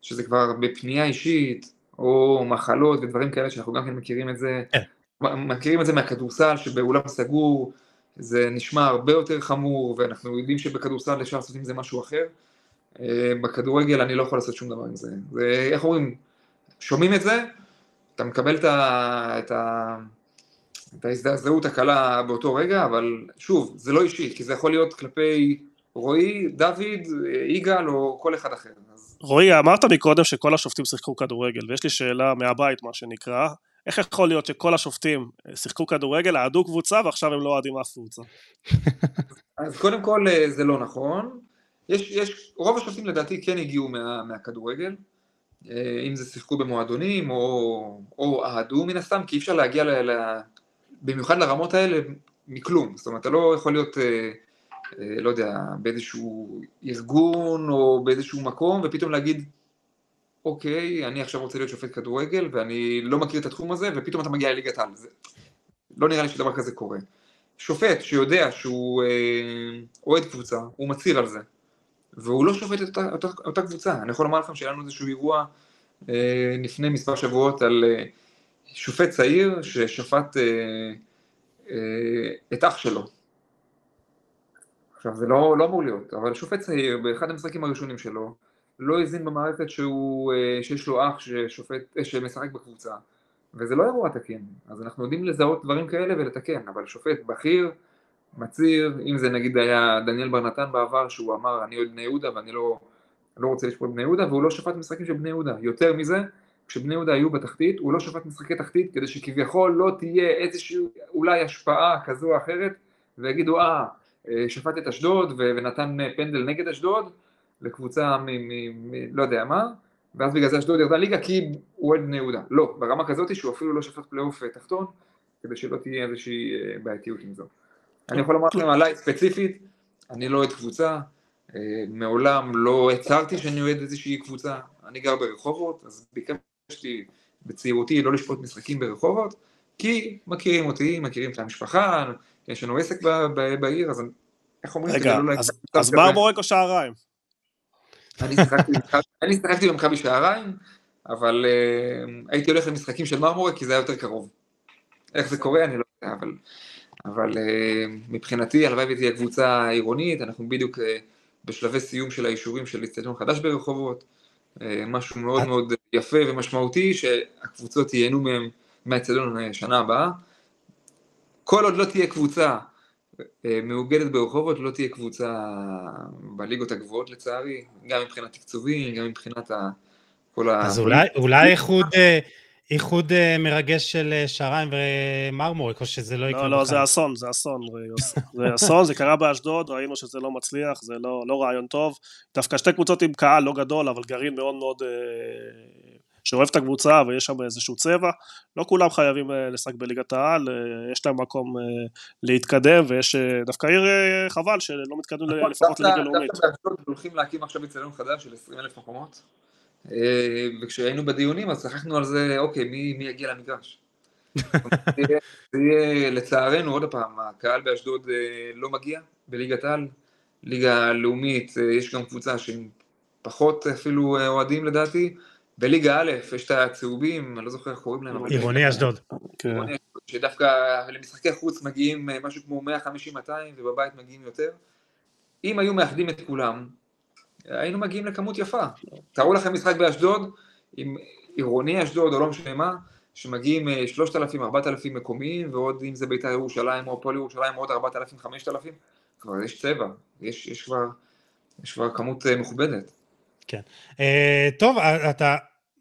שזה כבר בפנייה אישית, או מחלות ודברים כאלה שאנחנו גם כן מכירים את זה, כן. מכירים את זה מהכדורסל, שבאולם סגור זה נשמע הרבה יותר חמור, ואנחנו יודעים שבכדורסל אפשר לעשות עם זה משהו אחר. אה, בכדורגל אני לא יכול לעשות שום דבר עם זה. זה, איך אומרים, שומעים את זה, אתה מקבל את, ה, את, ה, את ההזדעזעות הקלה באותו רגע, אבל שוב, זה לא אישי, כי זה יכול להיות כלפי רועי, דוד, יגאל או כל אחד אחר. אז... רועי, אמרת מקודם שכל השופטים שיחקו כדורגל, ויש לי שאלה מהבית, מה שנקרא, איך יכול להיות שכל השופטים שיחקו כדורגל, אהדו קבוצה ועכשיו הם לא אוהדים אף קבוצה? [laughs] אז קודם כל אה, זה לא נכון. יש, יש, רוב השופטים לדעתי כן הגיעו מה, מהכדורגל, אה, אם זה שיחקו במועדונים או, או אהדו מן הסתם, כי אי אפשר להגיע ל, ל, במיוחד לרמות האלה מכלום, זאת אומרת אתה לא יכול להיות, אה, אה, לא יודע, באיזשהו ארגון או באיזשהו מקום ופתאום להגיד אוקיי, אני עכשיו רוצה להיות שופט כדורגל ואני לא מכיר את התחום הזה ופתאום אתה מגיע לליגת העל, לא נראה לי שדבר כזה קורה. שופט שיודע שהוא אה, אוהד קבוצה, הוא מצהיר על זה, והוא לא שופט את אותה, אותה, אותה קבוצה. אני יכול לומר לכם שהיה לנו איזשהו אירוע אה, לפני מספר שבועות על אה, שופט צעיר ששפט אה, אה, את אח שלו. עכשיו זה לא, לא אמור להיות, אבל שופט צעיר באחד המשחקים הראשונים שלו לא הזין במערכת שהוא, אה, שיש לו אח ששופט, אה, שמשחק בקבוצה וזה לא אירוע תקין, אז אנחנו יודעים לזהות דברים כאלה ולתקן, אבל שופט בכיר מצהיר, אם זה נגיד היה דניאל בר נתן בעבר שהוא אמר אני אוהד בני יהודה ואני לא, לא רוצה לשפוט בני יהודה והוא לא שפט משחקים של בני יהודה, יותר מזה כשבני יהודה היו בתחתית הוא לא שפט משחקי תחתית כדי שכביכול לא תהיה איזושהי אולי השפעה כזו או אחרת ויגידו אה שפט את אשדוד ונתן פנדל נגד אשדוד לקבוצה מ... מ, מ לא יודע מה ואז בגלל זה אשדוד ירדה ליגה כי הוא אוהד בני יהודה, לא, ברמה כזאת שהוא אפילו לא שפט פלייאוף תחתון כדי שלא תהיה איזושהי בעייתיות עם זאת אני יכול לומר לכם עליי ספציפית, אני לא אוהד קבוצה, אה, מעולם לא הצהרתי שאני אוהד איזושהי קבוצה, אני גר ברחובות, אז ביקשתי בצעירותי לא לשפוט משחקים ברחובות, כי מכירים אותי, מכירים את המשפחה, יש לנו עסק בעיר, אז איך אומרים? רגע, לא אז, אז מרמורק או שעריים? אני שיחקתי במכבי שעריים, אבל uh, הייתי הולך למשחקים של מרמורק כי זה היה יותר קרוב. איך זה קורה אני לא יודע, אבל אבל אה, מבחינתי הלוואי ותהיה קבוצה עירונית, אנחנו בדיוק אה, בשלבי סיום של האישורים של אצטדיון חדש ברחובות, אה, משהו מאוד מאוד יפה ומשמעותי שהקבוצות ייהנו מהם מהאצטדיון שנה הבאה. כל עוד לא תהיה קבוצה מאוגדת ברחובות, לא תהיה קבוצה בליגות הגבוהות לצערי, גם מבחינת תקצובים, גם מבחינת ה... כל ה... אז אולי, אולי איחוד, איחוד אה, מרגש של אה, שריים ומרמורק, או שזה לא יקרה לא, לא, זה אסון, זה אסון, זה אסון, זה קרה באשדוד, ראינו שזה לא מצליח, זה לא, לא רעיון טוב. דווקא שתי קבוצות עם קהל לא גדול, אבל גרעין מאוד מאוד אה, שאוהב את הקבוצה ויש שם איזשהו צבע. לא כולם חייבים לשחק בליגת העל, יש להם מקום להתקדם, ויש דווקא עיר חבל שלא מתקדמים נכון, לפחות לליגה לאומית. דווקא באשדוד הולכים להקים עכשיו אצטדיון חדש של 20 אלף מקומות. אה, וכשהיינו בדיונים אז שחקנו על זה, אוקיי, מי, מי יגיע למגרש? [laughs] זה יהיה, לצערנו, עוד פעם, הקהל באשדוד אה, לא מגיע בליגת העל, ליגה לאומית, אה, יש גם קבוצה שהם פחות אפילו אוהדים לדעתי, בליגה א' יש את הצהובים, אני לא זוכר איך קוראים להם. עירוני אשדוד. כן. שדווקא למשחקי חוץ מגיעים משהו כמו 150-200 ובבית מגיעים יותר. אם היו מאחדים את כולם, היינו מגיעים לכמות יפה. תארו לכם משחק באשדוד, עם עירוני אשדוד או לא משנה מה, שמגיעים 3,000, אה, 4,000 מקומיים, ועוד אם זה בית"ר ירושלים או הפועל ירושלים עוד 4,000, 5,000, כבר יש צבע, יש, יש, כבר, יש כבר כמות אה, מכובדת. כן. Uh, טוב, אתה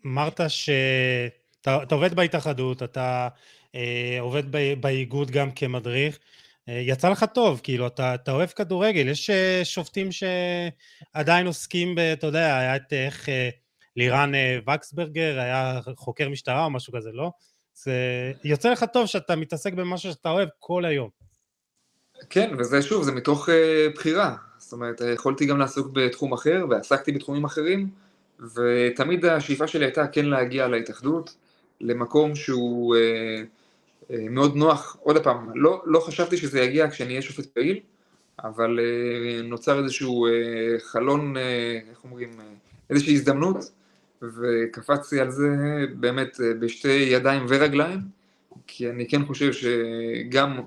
אמרת שאתה עובד בהתאחדות, אתה uh, עובד באיגוד גם כמדריך. אה, יצא לך טוב, כאילו, אתה, אתה אוהב כדורגל, יש אה, שופטים שעדיין עוסקים ב... אתה יודע, היה את איך אה, לירן וקסברגר, היה חוקר משטרה או משהו כזה, לא? זה יוצא לך טוב שאתה מתעסק במשהו שאתה אוהב כל היום. כן, וזה שוב, זה מתוך uh, בחירה. זאת אומרת, יכולתי גם לעסוק בתחום אחר, ועסקתי בתחומים אחרים, ותמיד השאיפה שלי הייתה כן להגיע להתאחדות, למקום שהוא... Uh, מאוד נוח, עוד פעם, לא, לא חשבתי שזה יגיע כשאני אהיה שופט פעיל, אבל אה, נוצר איזשהו אה, חלון, איך אומרים, איזושהי הזדמנות, וקפצתי על זה באמת בשתי ידיים ורגליים, כי אני כן חושב שגם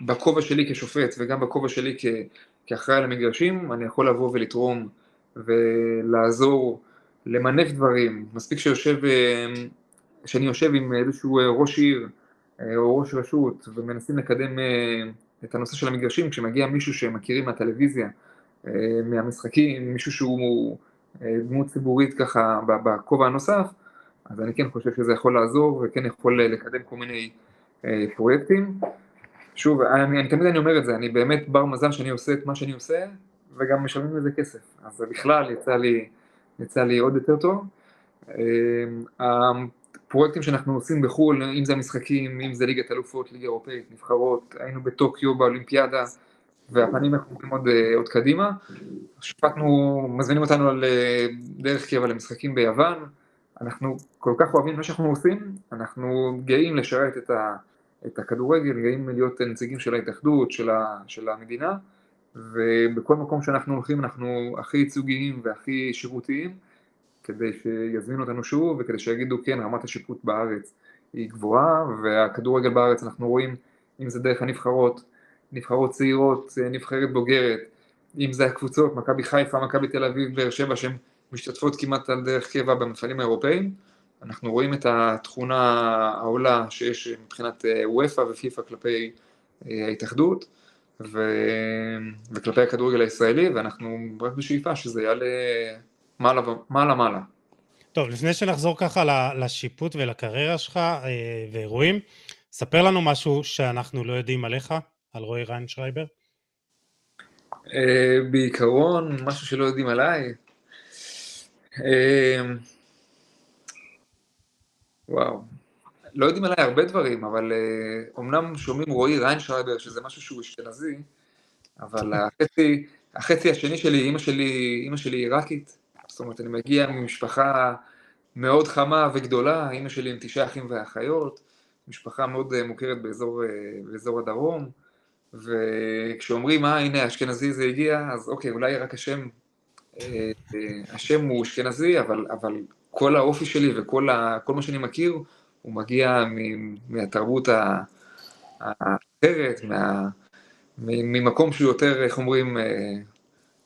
בכובע שלי כשופט וגם בכובע שלי כ, כאחראי על המגרשים, אני יכול לבוא ולתרום ולעזור, למנף דברים. מספיק שיושב, שאני יושב עם איזשהו ראש עיר, אה, או ראש רשות ומנסים לקדם אה, את הנושא של המגרשים, כשמגיע מישהו שהם מכירים מהטלוויזיה, אה, מהמשחקים, מישהו שהוא דמות ציבורית ככה בכובע הנוסף, אז אני כן חושב שזה יכול לעזור וכן יכול לקדם כל מיני פרויקטים. שוב, אני, אני תמיד אני אומר את זה, אני באמת בר מזל שאני עושה את מה שאני עושה וגם משלמים לזה כסף, אז בכלל יצא לי, יצא לי עוד יותר טוב. פרויקטים שאנחנו עושים בחו"ל, אם זה המשחקים, אם זה ליגת אלופות, ליגה אירופאית, נבחרות, היינו בטוקיו באולימפיאדה, והפנים אנחנו עוד, אה, עוד קדימה. שפטנו, מזמינים אותנו על אה, דרך קבע למשחקים ביוון, אנחנו כל כך אוהבים מה שאנחנו עושים, אנחנו גאים לשרת את, ה, את הכדורגל, גאים להיות נציגים של ההתאחדות, של, ה, של המדינה, ובכל מקום שאנחנו הולכים אנחנו הכי ייצוגיים והכי שירותיים. כדי שיזמינו אותנו שוב וכדי שיגידו כן רמת השיפוט בארץ היא גבוהה והכדורגל בארץ אנחנו רואים אם זה דרך הנבחרות, נבחרות צעירות, נבחרת בוגרת, אם זה הקבוצות, מכבי חיפה, מכבי תל אביב, באר שבע שהן משתתפות כמעט על דרך קבע במפעלים האירופאים, אנחנו רואים את התכונה העולה שיש מבחינת אה, וופא ופיפא כלפי אה, ההתאחדות ו... וכלפי הכדורגל הישראלי ואנחנו רק בשאיפה שזה יעלה מעלה מעלה מעלה. טוב, לפני שנחזור ככה לשיפוט ולקריירה שלך אה, ואירועים, ספר לנו משהו שאנחנו לא יודעים עליך, על רועי ריינשרייבר. אה, בעיקרון, משהו שלא יודעים עליי. אה, וואו, לא יודעים עליי הרבה דברים, אבל אומנם שומעים רועי ריינשרייבר, שזה משהו שהוא אשכנזי, אבל החצי, החצי השני שלי, אימא שלי, אימא שלי עיראקית, זאת אומרת, אני מגיע ממשפחה מאוד חמה וגדולה, אימא שלי עם תשעה אחים ואחיות, משפחה מאוד אה, מוכרת באזור, אה, באזור הדרום, וכשאומרים, אה, הנה, אשכנזי זה הגיע, אז אוקיי, אולי רק השם, אה, השם הוא אשכנזי, אבל, אבל כל האופי שלי וכל ה, מה שאני מכיר, הוא מגיע מהתרבות האחרת, מה, ממקום שהוא יותר, איך אומרים,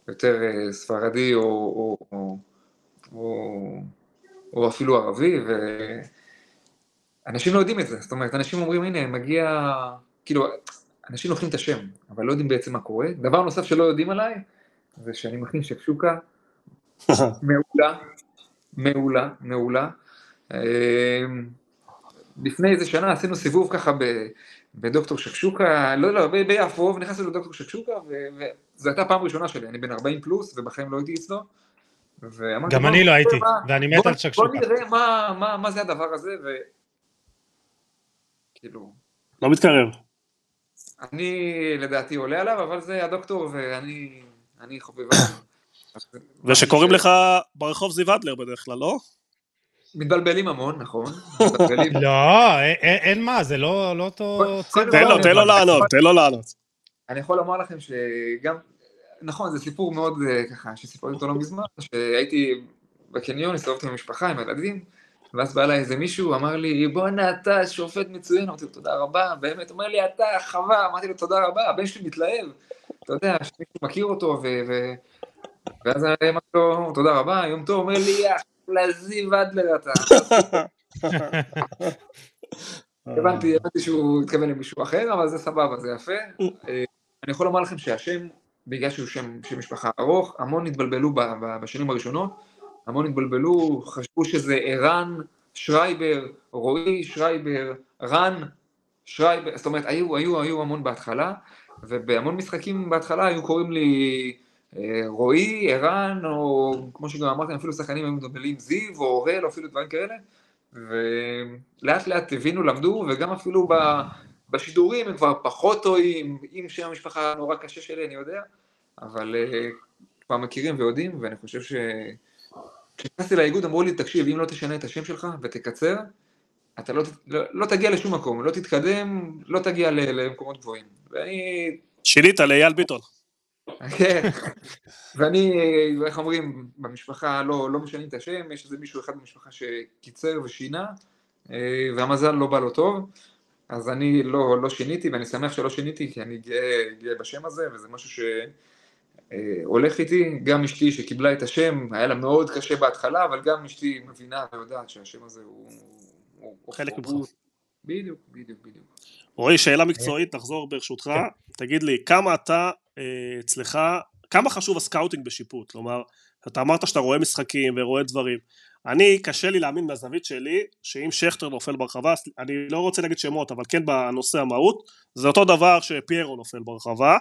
יותר אה, ספרדי או, או, או, או, או אפילו ערבי, ואנשים לא יודעים את זה, זאת אומרת, אנשים אומרים, הנה, מגיע, כאילו, אנשים לוקחים את השם, אבל לא יודעים בעצם מה קורה. דבר נוסף שלא יודעים עליי, זה שאני מכין שקשוקה [laughs] מעולה, מעולה, מעולה. אמ, לפני איזה שנה עשינו סיבוב ככה בדוקטור שקשוקה, לא, לא, ביפו, ונכנסנו לדוקטור שקשוקה, וזו הייתה פעם ראשונה שלי, אני בן 40 פלוס, ובחיים לא הייתי אצלו. גם אני לא הייתי, ואני מת על שקשוקה. בוא נראה מה זה הדבר הזה, ו... כאילו... לא מתקרב. אני לדעתי עולה עליו, אבל זה הדוקטור, ואני חובבה. [coughs] ושקוראים לך ברחוב זיו אדלר בדרך כלל, לא? מתבלבלים המון, נכון. [laughs] לא, אין מה, זה לא אותו... תן לו, תן לו לענות, תן לו לענות. אני יכול לומר לכם שגם, נכון, זה סיפור מאוד ככה, שסיפרתי אותו לא מזמן, שהייתי בקניון, הסתובבתי עם המשפחה, עם הילדים, ואז בא אליי איזה מישהו, אמר לי, בואנה, אתה שופט מצוין, אמרתי לו, תודה רבה, באמת, אומר לי, אתה חווה, אמרתי לו, תודה רבה, הבן שלי מתלהב, אתה יודע, שמישהו מכיר אותו, ואז אמרתי לו, תודה רבה, יום טוב, אומר לי, לזיו אדלר אתה. הבנתי, הבנתי שהוא התכוון למישהו אחר, אבל זה סבבה, זה יפה. אני יכול לומר לכם שהשם, בגלל שהוא שם משפחה ארוך, המון התבלבלו בשנים הראשונות, המון התבלבלו, חשבו שזה ערן שרייבר, רועי שרייבר, רן שרייבר, זאת אומרת, היו, היו, היו המון בהתחלה, ובהמון משחקים בהתחלה היו קוראים לי אה, רועי, ערן, או כמו שגם אמרתם, אפילו שחקנים היו מדברים זיו, או אורל, או אפילו דברים כאלה, ולאט לאט הבינו, למדו, וגם אפילו בשידורים הם כבר פחות טועים, עם שם המשפחה נורא קשה שלי, אני יודע, אבל אה, כבר מכירים ויודעים, ואני חושב ש... כשנכנסתי לאיגוד אמרו לי, תקשיב, אם לא תשנה את השם שלך ותקצר, אתה לא, לא, לא תגיע לשום מקום, לא תתקדם, לא תגיע למקומות גבוהים. ואני... שינית לאייל ביטון. כן, ואני, איך אומרים, במשפחה לא, לא משנים את השם, יש איזה מישהו אחד במשפחה שקיצר ושינה, אה, והמזל לא בא לו טוב, אז אני לא, לא שיניתי, ואני שמח שלא שיניתי, כי אני גאה, גאה בשם הזה, וזה משהו שהולך איתי, גם אשתי שקיבלה את השם, היה לה מאוד קשה בהתחלה, אבל גם אשתי מבינה ויודעת שהשם הזה הוא... הוא חלק ממך. בדיוק, בדיוק, בדיוק. רועי, שאלה מקצועית, תחזור ברשותך, כן. תגיד לי, כמה אתה אה, אצלך, כמה חשוב ה scouting בשיפוט? כלומר, אתה אמרת שאתה רואה משחקים ורואה דברים. אני, קשה לי להאמין מהזווית שלי, שאם שכטר נופל ברחבה, אני לא רוצה להגיד שמות, אבל כן בנושא המהות, זה אותו דבר שפיירו נופל ברחבה,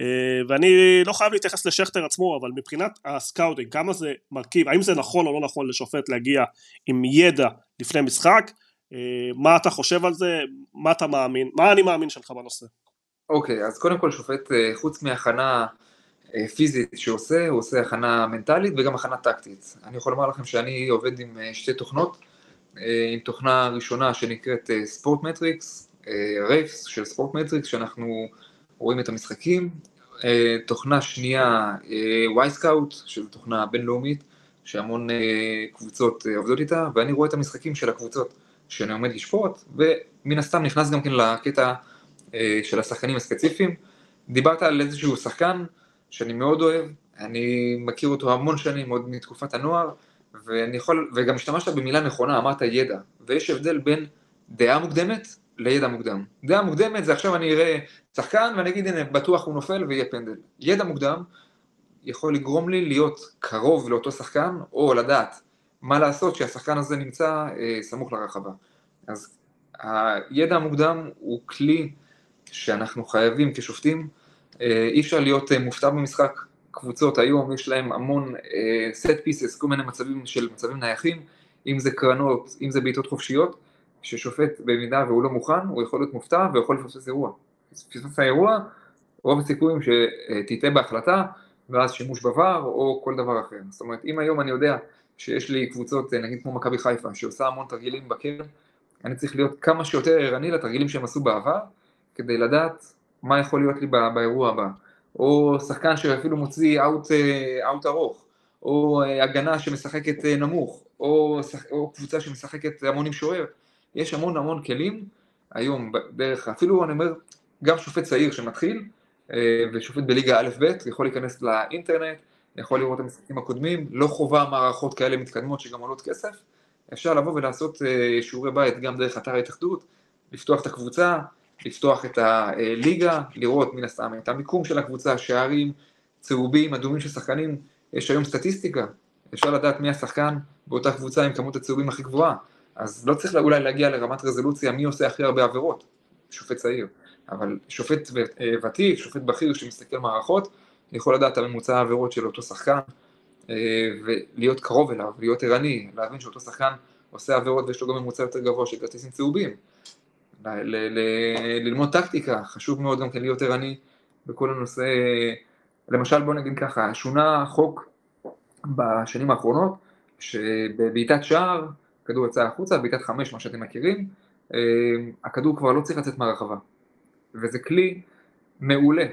אה, ואני לא חייב להתייחס לשכטר עצמו, אבל מבחינת ה scouting, כמה זה מרכיב, האם זה נכון או לא נכון לשופט להגיע עם ידע לפני משחק, אה, מה אתה חושב על זה, מה אתה מאמין, מה אני מאמין שלך בנושא? אוקיי, אז קודם כל שופט, אה, חוץ מהכנה פיזית שהוא עושה, הוא עושה הכנה מנטלית וגם הכנה טקטית. אני יכול לומר לכם שאני עובד עם שתי תוכנות, עם תוכנה ראשונה שנקראת Sport Matrix, רייפס של Sport Matrix, שאנחנו רואים את המשחקים, תוכנה שנייה וואי סקאוט, שזו תוכנה בינלאומית, שהמון קבוצות עובדות איתה, ואני רואה את המשחקים של הקבוצות. שאני עומד לשפוט, ומן הסתם נכנס גם כן לקטע אה, של השחקנים הספציפיים. דיברת על איזשהו שחקן שאני מאוד אוהב, אני מכיר אותו המון שנים, עוד מתקופת הנוער, ואני יכול, וגם השתמשת במילה נכונה, אמרת ידע, ויש הבדל בין דעה מוקדמת לידע מוקדם. דעה מוקדמת זה עכשיו אני אראה שחקן ואני אגיד הנה בטוח הוא נופל ויהיה פנדל. ידע מוקדם יכול לגרום לי להיות קרוב לאותו שחקן, או לדעת מה לעשות שהשחקן הזה נמצא אה, סמוך לרחבה. אז הידע המוקדם הוא כלי שאנחנו חייבים כשופטים, אי אפשר להיות אה, מופתע במשחק, קבוצות היום יש להם המון אה, set pieces, כל מיני מצבים של מצבים נייחים, אם זה קרנות, אם זה בעיטות חופשיות, ששופט במידה והוא לא מוכן, הוא יכול להיות מופתע ויכול לפספס אירוע. פספס האירוע, רוב הסיכויים שתטעה בהחלטה, ואז שימוש בVAR או כל דבר אחר. זאת אומרת, אם היום אני יודע שיש לי קבוצות, נגיד כמו מכבי חיפה, שעושה המון תרגילים בקרן, אני צריך להיות כמה שיותר ערני לתרגילים שהם עשו בעבר, כדי לדעת מה יכול להיות לי באירוע הבא. או שחקן שאפילו מוציא אאוט, אאוט ארוך, או אה, הגנה שמשחקת אה, נמוך, או, או קבוצה שמשחקת המון עם שוער. יש המון המון כלים היום דרך, אפילו אני אומר, גם שופט צעיר שמתחיל, אה, ושופט בליגה א'-ב' יכול להיכנס לאינטרנט, יכול לראות את המשחקים הקודמים, לא חובה מערכות כאלה מתקדמות שגם עולות כסף, אפשר לבוא ולעשות אה, שיעורי בית גם דרך אתר ההתאחדות, לפתוח את הקבוצה, לפתוח את הליגה, לראות מן הסתם את המיקום של הקבוצה, שערים, צהובים, אדומים של שחקנים, יש היום סטטיסטיקה, אפשר לדעת מי השחקן באותה קבוצה עם כמות הצהובים הכי גבוהה, אז לא צריך אולי להגיע לרמת רזולוציה מי עושה הכי הרבה עבירות, שופט צעיר, אבל שופט אה, ותיק, שופט בכיר שמסתכל מערכות, יכול לדעת על ממוצע העבירות של אותו שחקן, אה, ולהיות קרוב אליו, להיות ערני, להבין שאותו שחקן עושה עבירות ויש לו גם ממוצע יותר גבוה של כרטיסים צהובים. ללמוד טקטיקה, חשוב מאוד גם כן להיות ערני בכל הנושא, למשל בוא נגיד ככה, שונה חוק בשנים האחרונות, שבבעיטת שער, כדור יצא החוצה, בעיטת חמש, מה שאתם מכירים, אה, הכדור כבר לא צריך לצאת מהרחבה. וזה כלי מעולה,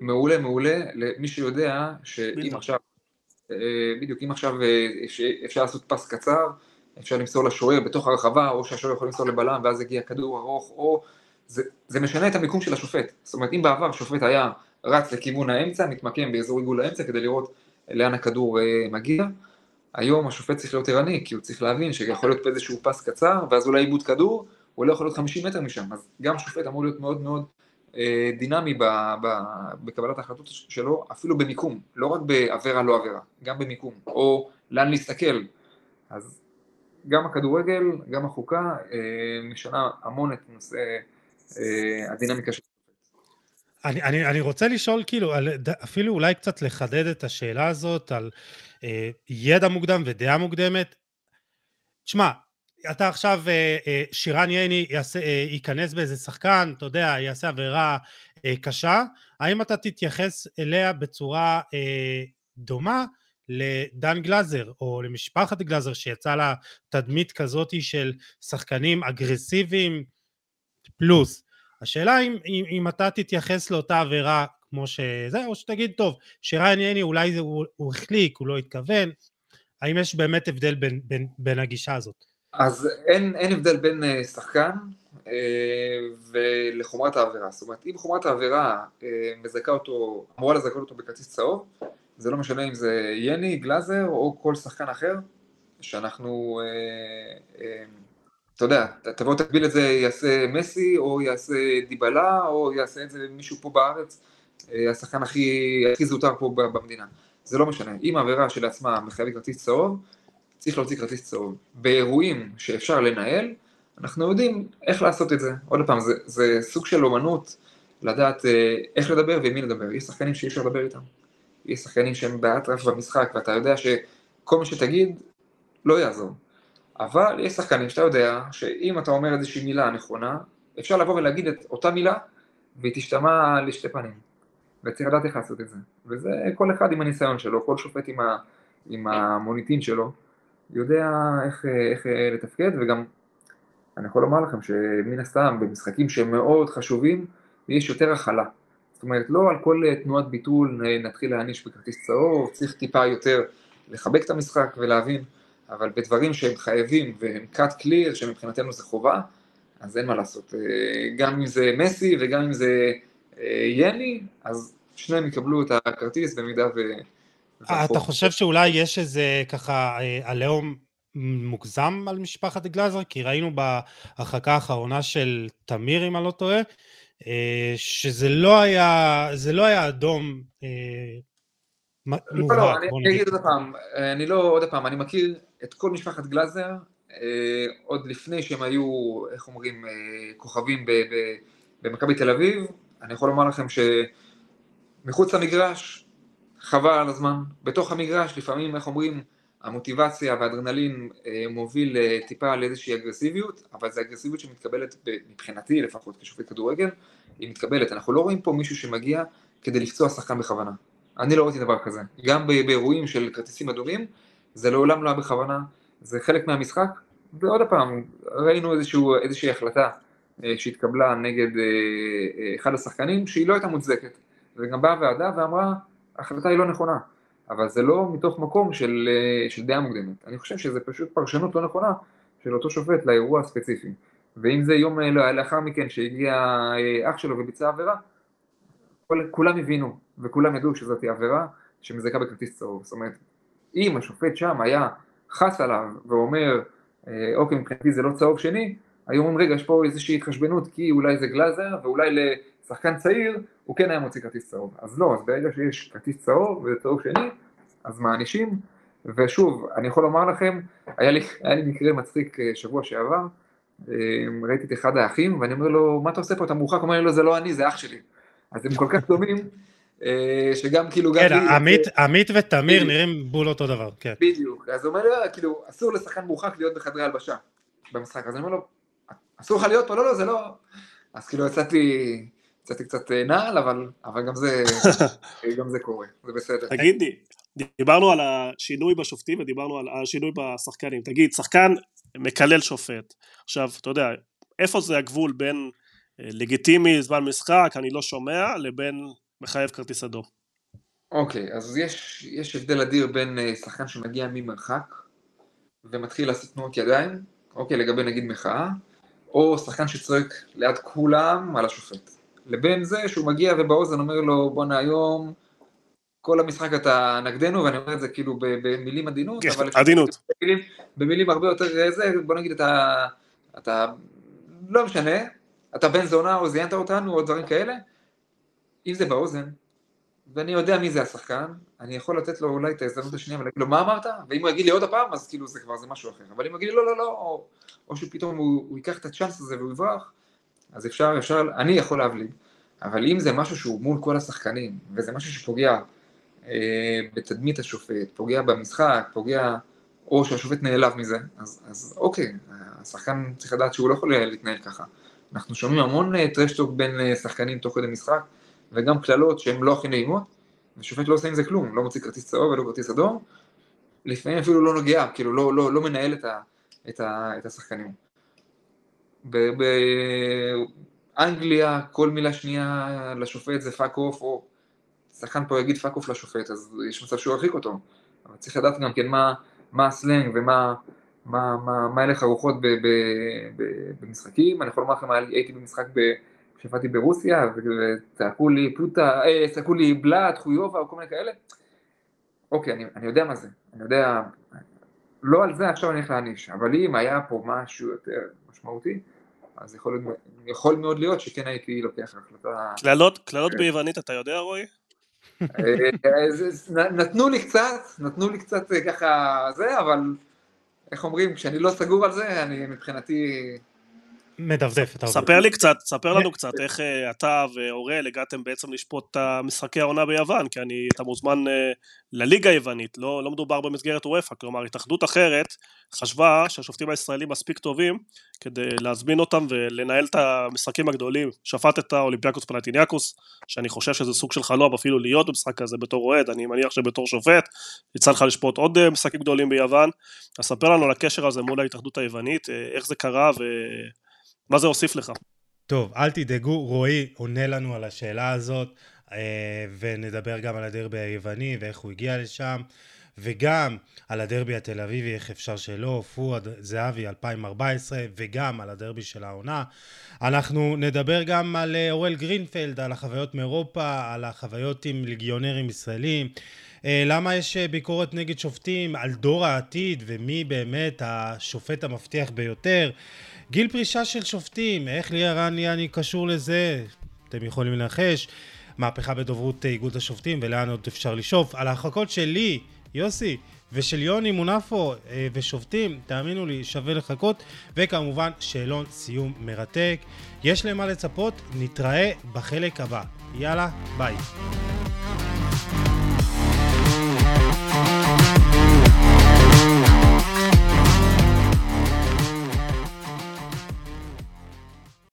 מעולה מעולה למי שיודע שאם עכשיו, אה, בדיוק, אם עכשיו אה, אפשר לעשות פס קצר, אפשר למסור לשוער בתוך הרחבה, או שהשוער יכול למסור לבלם ואז יגיע כדור ארוך, או... זה, זה משנה את המיקום של השופט. זאת אומרת, אם בעבר שופט היה רץ לכיוון האמצע, מתמקם באזור עיגול האמצע כדי לראות לאן הכדור אה, מגיע, היום השופט צריך להיות ערני, כי הוא צריך להבין שיכול להיות איזשהו פס קצר, ואז אולי עיבוד כדור, הוא לא יכול להיות 50 מטר משם, אז גם שופט אמור להיות מאוד מאוד אה, דינמי ב, ב, בקבלת ההחלטות שלו, אפילו במיקום, לא רק בעבירה לא עבירה, גם במיקום, או לאן להסתכל. אז גם הכדורגל, גם החוקה, אה, משנה המון את נושא אה, הדינמיקה של אני, אני, אני רוצה לשאול, כאילו, על, אפילו אולי קצת לחדד את השאלה הזאת על אה, ידע מוקדם ודעה מוקדמת. תשמע, אתה עכשיו, אה, אה, שירן ייני יעשה, אה, ייכנס באיזה שחקן, אתה יודע, יעשה עבירה אה, קשה, האם אתה תתייחס אליה בצורה אה, דומה לדן גלאזר, או למשפחת גלאזר, שיצא לה תדמית כזאת של שחקנים אגרסיביים פלוס. השאלה אם, אם, אם אתה תתייחס לאותה עבירה כמו שזה, או שתגיד, טוב, שריין יני אולי זה, הוא, הוא החליק, הוא לא התכוון, האם יש באמת הבדל בין, בין, בין הגישה הזאת? אז אין, אין הבדל בין uh, שחקן uh, ולחומרת העבירה. זאת אומרת, אם חומרת העבירה uh, מזכה אותו, אמורה לזכות אותו בכרטיס צהוב, זה לא משנה אם זה יני, גלאזר או כל שחקן אחר, שאנחנו, uh, uh, אתה יודע, תבוא תקביל את זה, יעשה מסי, או יעשה דיבלה, או יעשה את זה מישהו פה בארץ, uh, השחקן הכי, הכי זוטר פה במדינה. זה לא משנה. אם העבירה שלעצמה מחייבת כרטיס צהוב, צריך להוציא כרטיס צהוב. באירועים שאפשר לנהל, אנחנו יודעים איך לעשות את זה. עוד פעם, זה, זה סוג של אומנות לדעת אה, איך לדבר ועם מי לדבר. יש שחקנים שאי אפשר לדבר איתם. יש שחקנים שהם באטרף במשחק, ואתה יודע שכל מה שתגיד לא יעזור. אבל יש שחקנים שאתה יודע שאם אתה אומר איזושהי מילה נכונה, אפשר לבוא ולהגיד את אותה מילה, והיא תשתמע לשתי פנים. וצריך לדעת איך לעשות את זה. וזה כל אחד עם הניסיון שלו, כל שופט עם, ה, עם המוניטין שלו. יודע איך, איך לתפקד, וגם אני יכול לומר לכם שמן הסתם במשחקים שהם מאוד חשובים, יש יותר הכלה. זאת אומרת, לא על כל תנועת ביטול נתחיל להעניש בכרטיס צהוב, צריך טיפה יותר לחבק את המשחק ולהבין, אבל בדברים שהם חייבים והם cut clear, שמבחינתנו זה חובה, אז אין מה לעשות. גם אם זה מסי וגם אם זה אה, יני, אז שניהם יקבלו את הכרטיס במידה ו... אתה חושב שאולי יש איזה ככה אה, עליהום מוגזם על משפחת גלאזר? כי ראינו בהרחקה האחרונה של תמיר, אם אני לא טועה, אה, שזה לא היה, זה לא היה אדום אה, מובהק. לא, לא, אני אגיד עוד פעם, אני לא, עוד פעם, אני מכיר את כל משפחת גלאזר, עוד לפני שהם היו, איך אומרים, כוכבים במכבי תל אביב, אני יכול לומר לכם שמחוץ למגרש, חבל על הזמן. בתוך המגרש לפעמים, איך אומרים, המוטיבציה והאדרנלין אה, מוביל אה, טיפה לאיזושהי אגרסיביות, אבל זו אגרסיביות שמתקבלת, מבחינתי לפחות כשופט כדורגל, היא מתקבלת. אנחנו לא רואים פה מישהו שמגיע כדי לפצוע שחקן בכוונה. אני לא ראיתי דבר כזה. גם באירועים של כרטיסים אדומים, זה לעולם לא היה בכוונה, זה חלק מהמשחק, ועוד פעם, ראינו איזשהו, איזושהי החלטה אה, שהתקבלה נגד אחד השחקנים, שהיא לא הייתה מוצדקת. וגם באה ועדה ואמרה, ההחלטה היא לא נכונה, אבל זה לא מתוך מקום של, אה, של דעה מוקדמת. אני חושב שזה פשוט פרשנות לא נכונה של אותו שופט לאירוע הספציפי. ואם זה יום אה, לאחר מכן שהגיע אה, אח שלו וביצע עבירה, כולם הבינו וכולם ידעו שזאת עבירה שמזכה בכרטיס צהוב. זאת אומרת, אם השופט שם היה חס עליו ואומר, אוקיי, מבחינתי זה לא צהוב שני, היו אומרים, רגע, יש פה איזושהי התחשבנות כי אולי זה גלאזר ואולי לשחקן צעיר הוא כן היה מוציא כרטיס צהוב. אז לא, אז ברגע שיש כרטיס צהוב וזה צהוב שני, אז מענישים, ושוב, אני יכול לומר לכם, היה לי, היה לי מקרה מצחיק אה, שבוע שעבר, אה, ראיתי את אחד האחים, ואני אומר לו, מה אתה עושה פה, אתה מורחק? הוא אומר לי, לא, זה לא אני, זה אח שלי. אז הם כל כך דומים, אה, שגם כאילו... כן, גם לי- עמית, עמית ותמיר. נראים בול אותו דבר, כן. בדיוק, אז הוא אומר לי, "לא, כאילו, אסור לשחקן מורחק להיות בחדרי הלבשה במשחק, אז אני אומר לו, אסור לך להיות פה, לא, לא, זה לא... אז כאילו יצאתי, יצאתי קצת אה, נעל, אבל, אבל גם זה, [laughs] גם זה קורה, זה בסדר. תגיד לי, דיברנו על השינוי בשופטים ודיברנו על השינוי בשחקנים. תגיד, שחקן מקלל שופט. עכשיו, אתה יודע, איפה זה הגבול בין אה, לגיטימי זמן משחק, אני לא שומע, לבין מחייב כרטיס אדום? אוקיי, אז יש, יש הבדל אדיר בין אה, שחקן שמגיע ממרחק ומתחיל לעשות תנועות ידיים, אוקיי, לגבי נגיד מחאה, או שחקן שצועק ליד כולם על השופט. לבין זה שהוא מגיע ובאוזן אומר לו, בואנה היום, כל המשחק אתה נגדנו, ואני אומר את זה כאילו במילים עדינות, כן, אבל... עדינות. במילים, במילים הרבה יותר אה, זה, בוא נגיד אתה, אתה, לא משנה, אתה בן זונה או זיינת אותנו או דברים כאלה, אם זה באוזן, ואני יודע מי זה השחקן, אני יכול לתת לו אולי את ההזדמנות השנייה ולהגיד לו מה אמרת, ואם הוא יגיד לי עוד הפעם, אז כאילו זה כבר זה משהו אחר, אבל אם הוא יגיד לי לא לא לא, או, או שפתאום הוא, הוא ייקח את הצ'אנס הזה והוא יברח, אז אפשר, אפשר, אני יכול להבליג, אבל אם זה משהו שהוא מול כל השחקנים, וזה משהו שפוגע אה, בתדמית השופט, פוגע במשחק, פוגע, או שהשופט נעלב מזה, אז, אז אוקיי, השחקן צריך לדעת שהוא לא יכול להתנהל ככה. אנחנו שומעים המון אה, trash talk בין אה, שחקנים תוך כדי משחק, וגם קללות שהן לא הכי נעימות, ושופט לא עושה עם זה כלום, לא מוציא כרטיס צהוב ולא כרטיס אדום, לפעמים אפילו לא נוגע, כאילו לא, לא, לא מנהל את, ה, את, ה, את השחקנים. באנגליה כל מילה שנייה לשופט זה fuck off, או שחקן פה יגיד fuck off לשופט, אז יש מצב שהוא ירחיק אותו. אבל צריך לדעת גם כן מה, מה הסלנג ומה מה, מה, מה הלך הרוחות ב, ב, ב, במשחקים. אני יכול לומר לכם, הייתי במשחק. כשהופעתי ברוסיה, וצעקו לי puta, אה, צעקו לי блядь, хуёво, או כל מיני כאלה. אוקיי, אני, אני יודע מה זה, אני יודע, לא על זה עכשיו אני הולך להעניש, אבל אם היה פה משהו יותר משמעותי, אז יכול, להיות, יכול מאוד להיות שכן הייתי לוקח החלטה. קללות, קללות ביוונית אתה יודע רועי? אה, זה- נתנו לי קצת, נתנו לי קצת אה, ככה זה, אבל איך אומרים, כשאני לא סגור על זה, אני מבחינתי... העובד. ספר לי קצת, ספר לנו קצת איך אה, אתה ואוראל הגעתם בעצם לשפוט את המשחקי העונה ביוון, כי אני, אתה מוזמן אה, לליגה היוונית, לא, לא מדובר במסגרת וופא, כלומר התאחדות אחרת חשבה שהשופטים הישראלים מספיק טובים כדי להזמין אותם ולנהל את המשחקים הגדולים. שפט את האולימפיאקוס פנאתינייקוס, שאני חושב שזה סוג של חלום אפילו להיות במשחק כזה בתור אוהד, אני מניח שבתור שופט יצא לך לשפוט עוד אה, משחקים גדולים ביוון, אז ספר לנו על הקשר הזה מול ההתאחדות היוונית, איך זה קרה ו... מה זה הוסיף לך? טוב, אל תדאגו, רועי עונה לנו על השאלה הזאת, אה, ונדבר גם על הדרבי היווני ואיך הוא הגיע לשם, וגם על הדרבי התל אביבי, איך אפשר שלא, פואד זהבי 2014, וגם על הדרבי של העונה. אנחנו נדבר גם על אה, אוראל גרינפלד, על החוויות מאירופה, על החוויות עם ליגיונרים ישראלים. אה, למה יש ביקורת נגד שופטים על דור העתיד ומי באמת השופט המבטיח ביותר? גיל פרישה של שופטים, איך ליאר רניאני קשור לזה? אתם יכולים לנחש. מהפכה בדוברות איגוד השופטים ולאן עוד אפשר לשאוף. על ההרחקות שלי, יוסי, ושל יוני מונפו אה, ושופטים, תאמינו לי, שווה לחכות. וכמובן, שאלון סיום מרתק. יש למה לצפות, נתראה בחלק הבא. יאללה, ביי.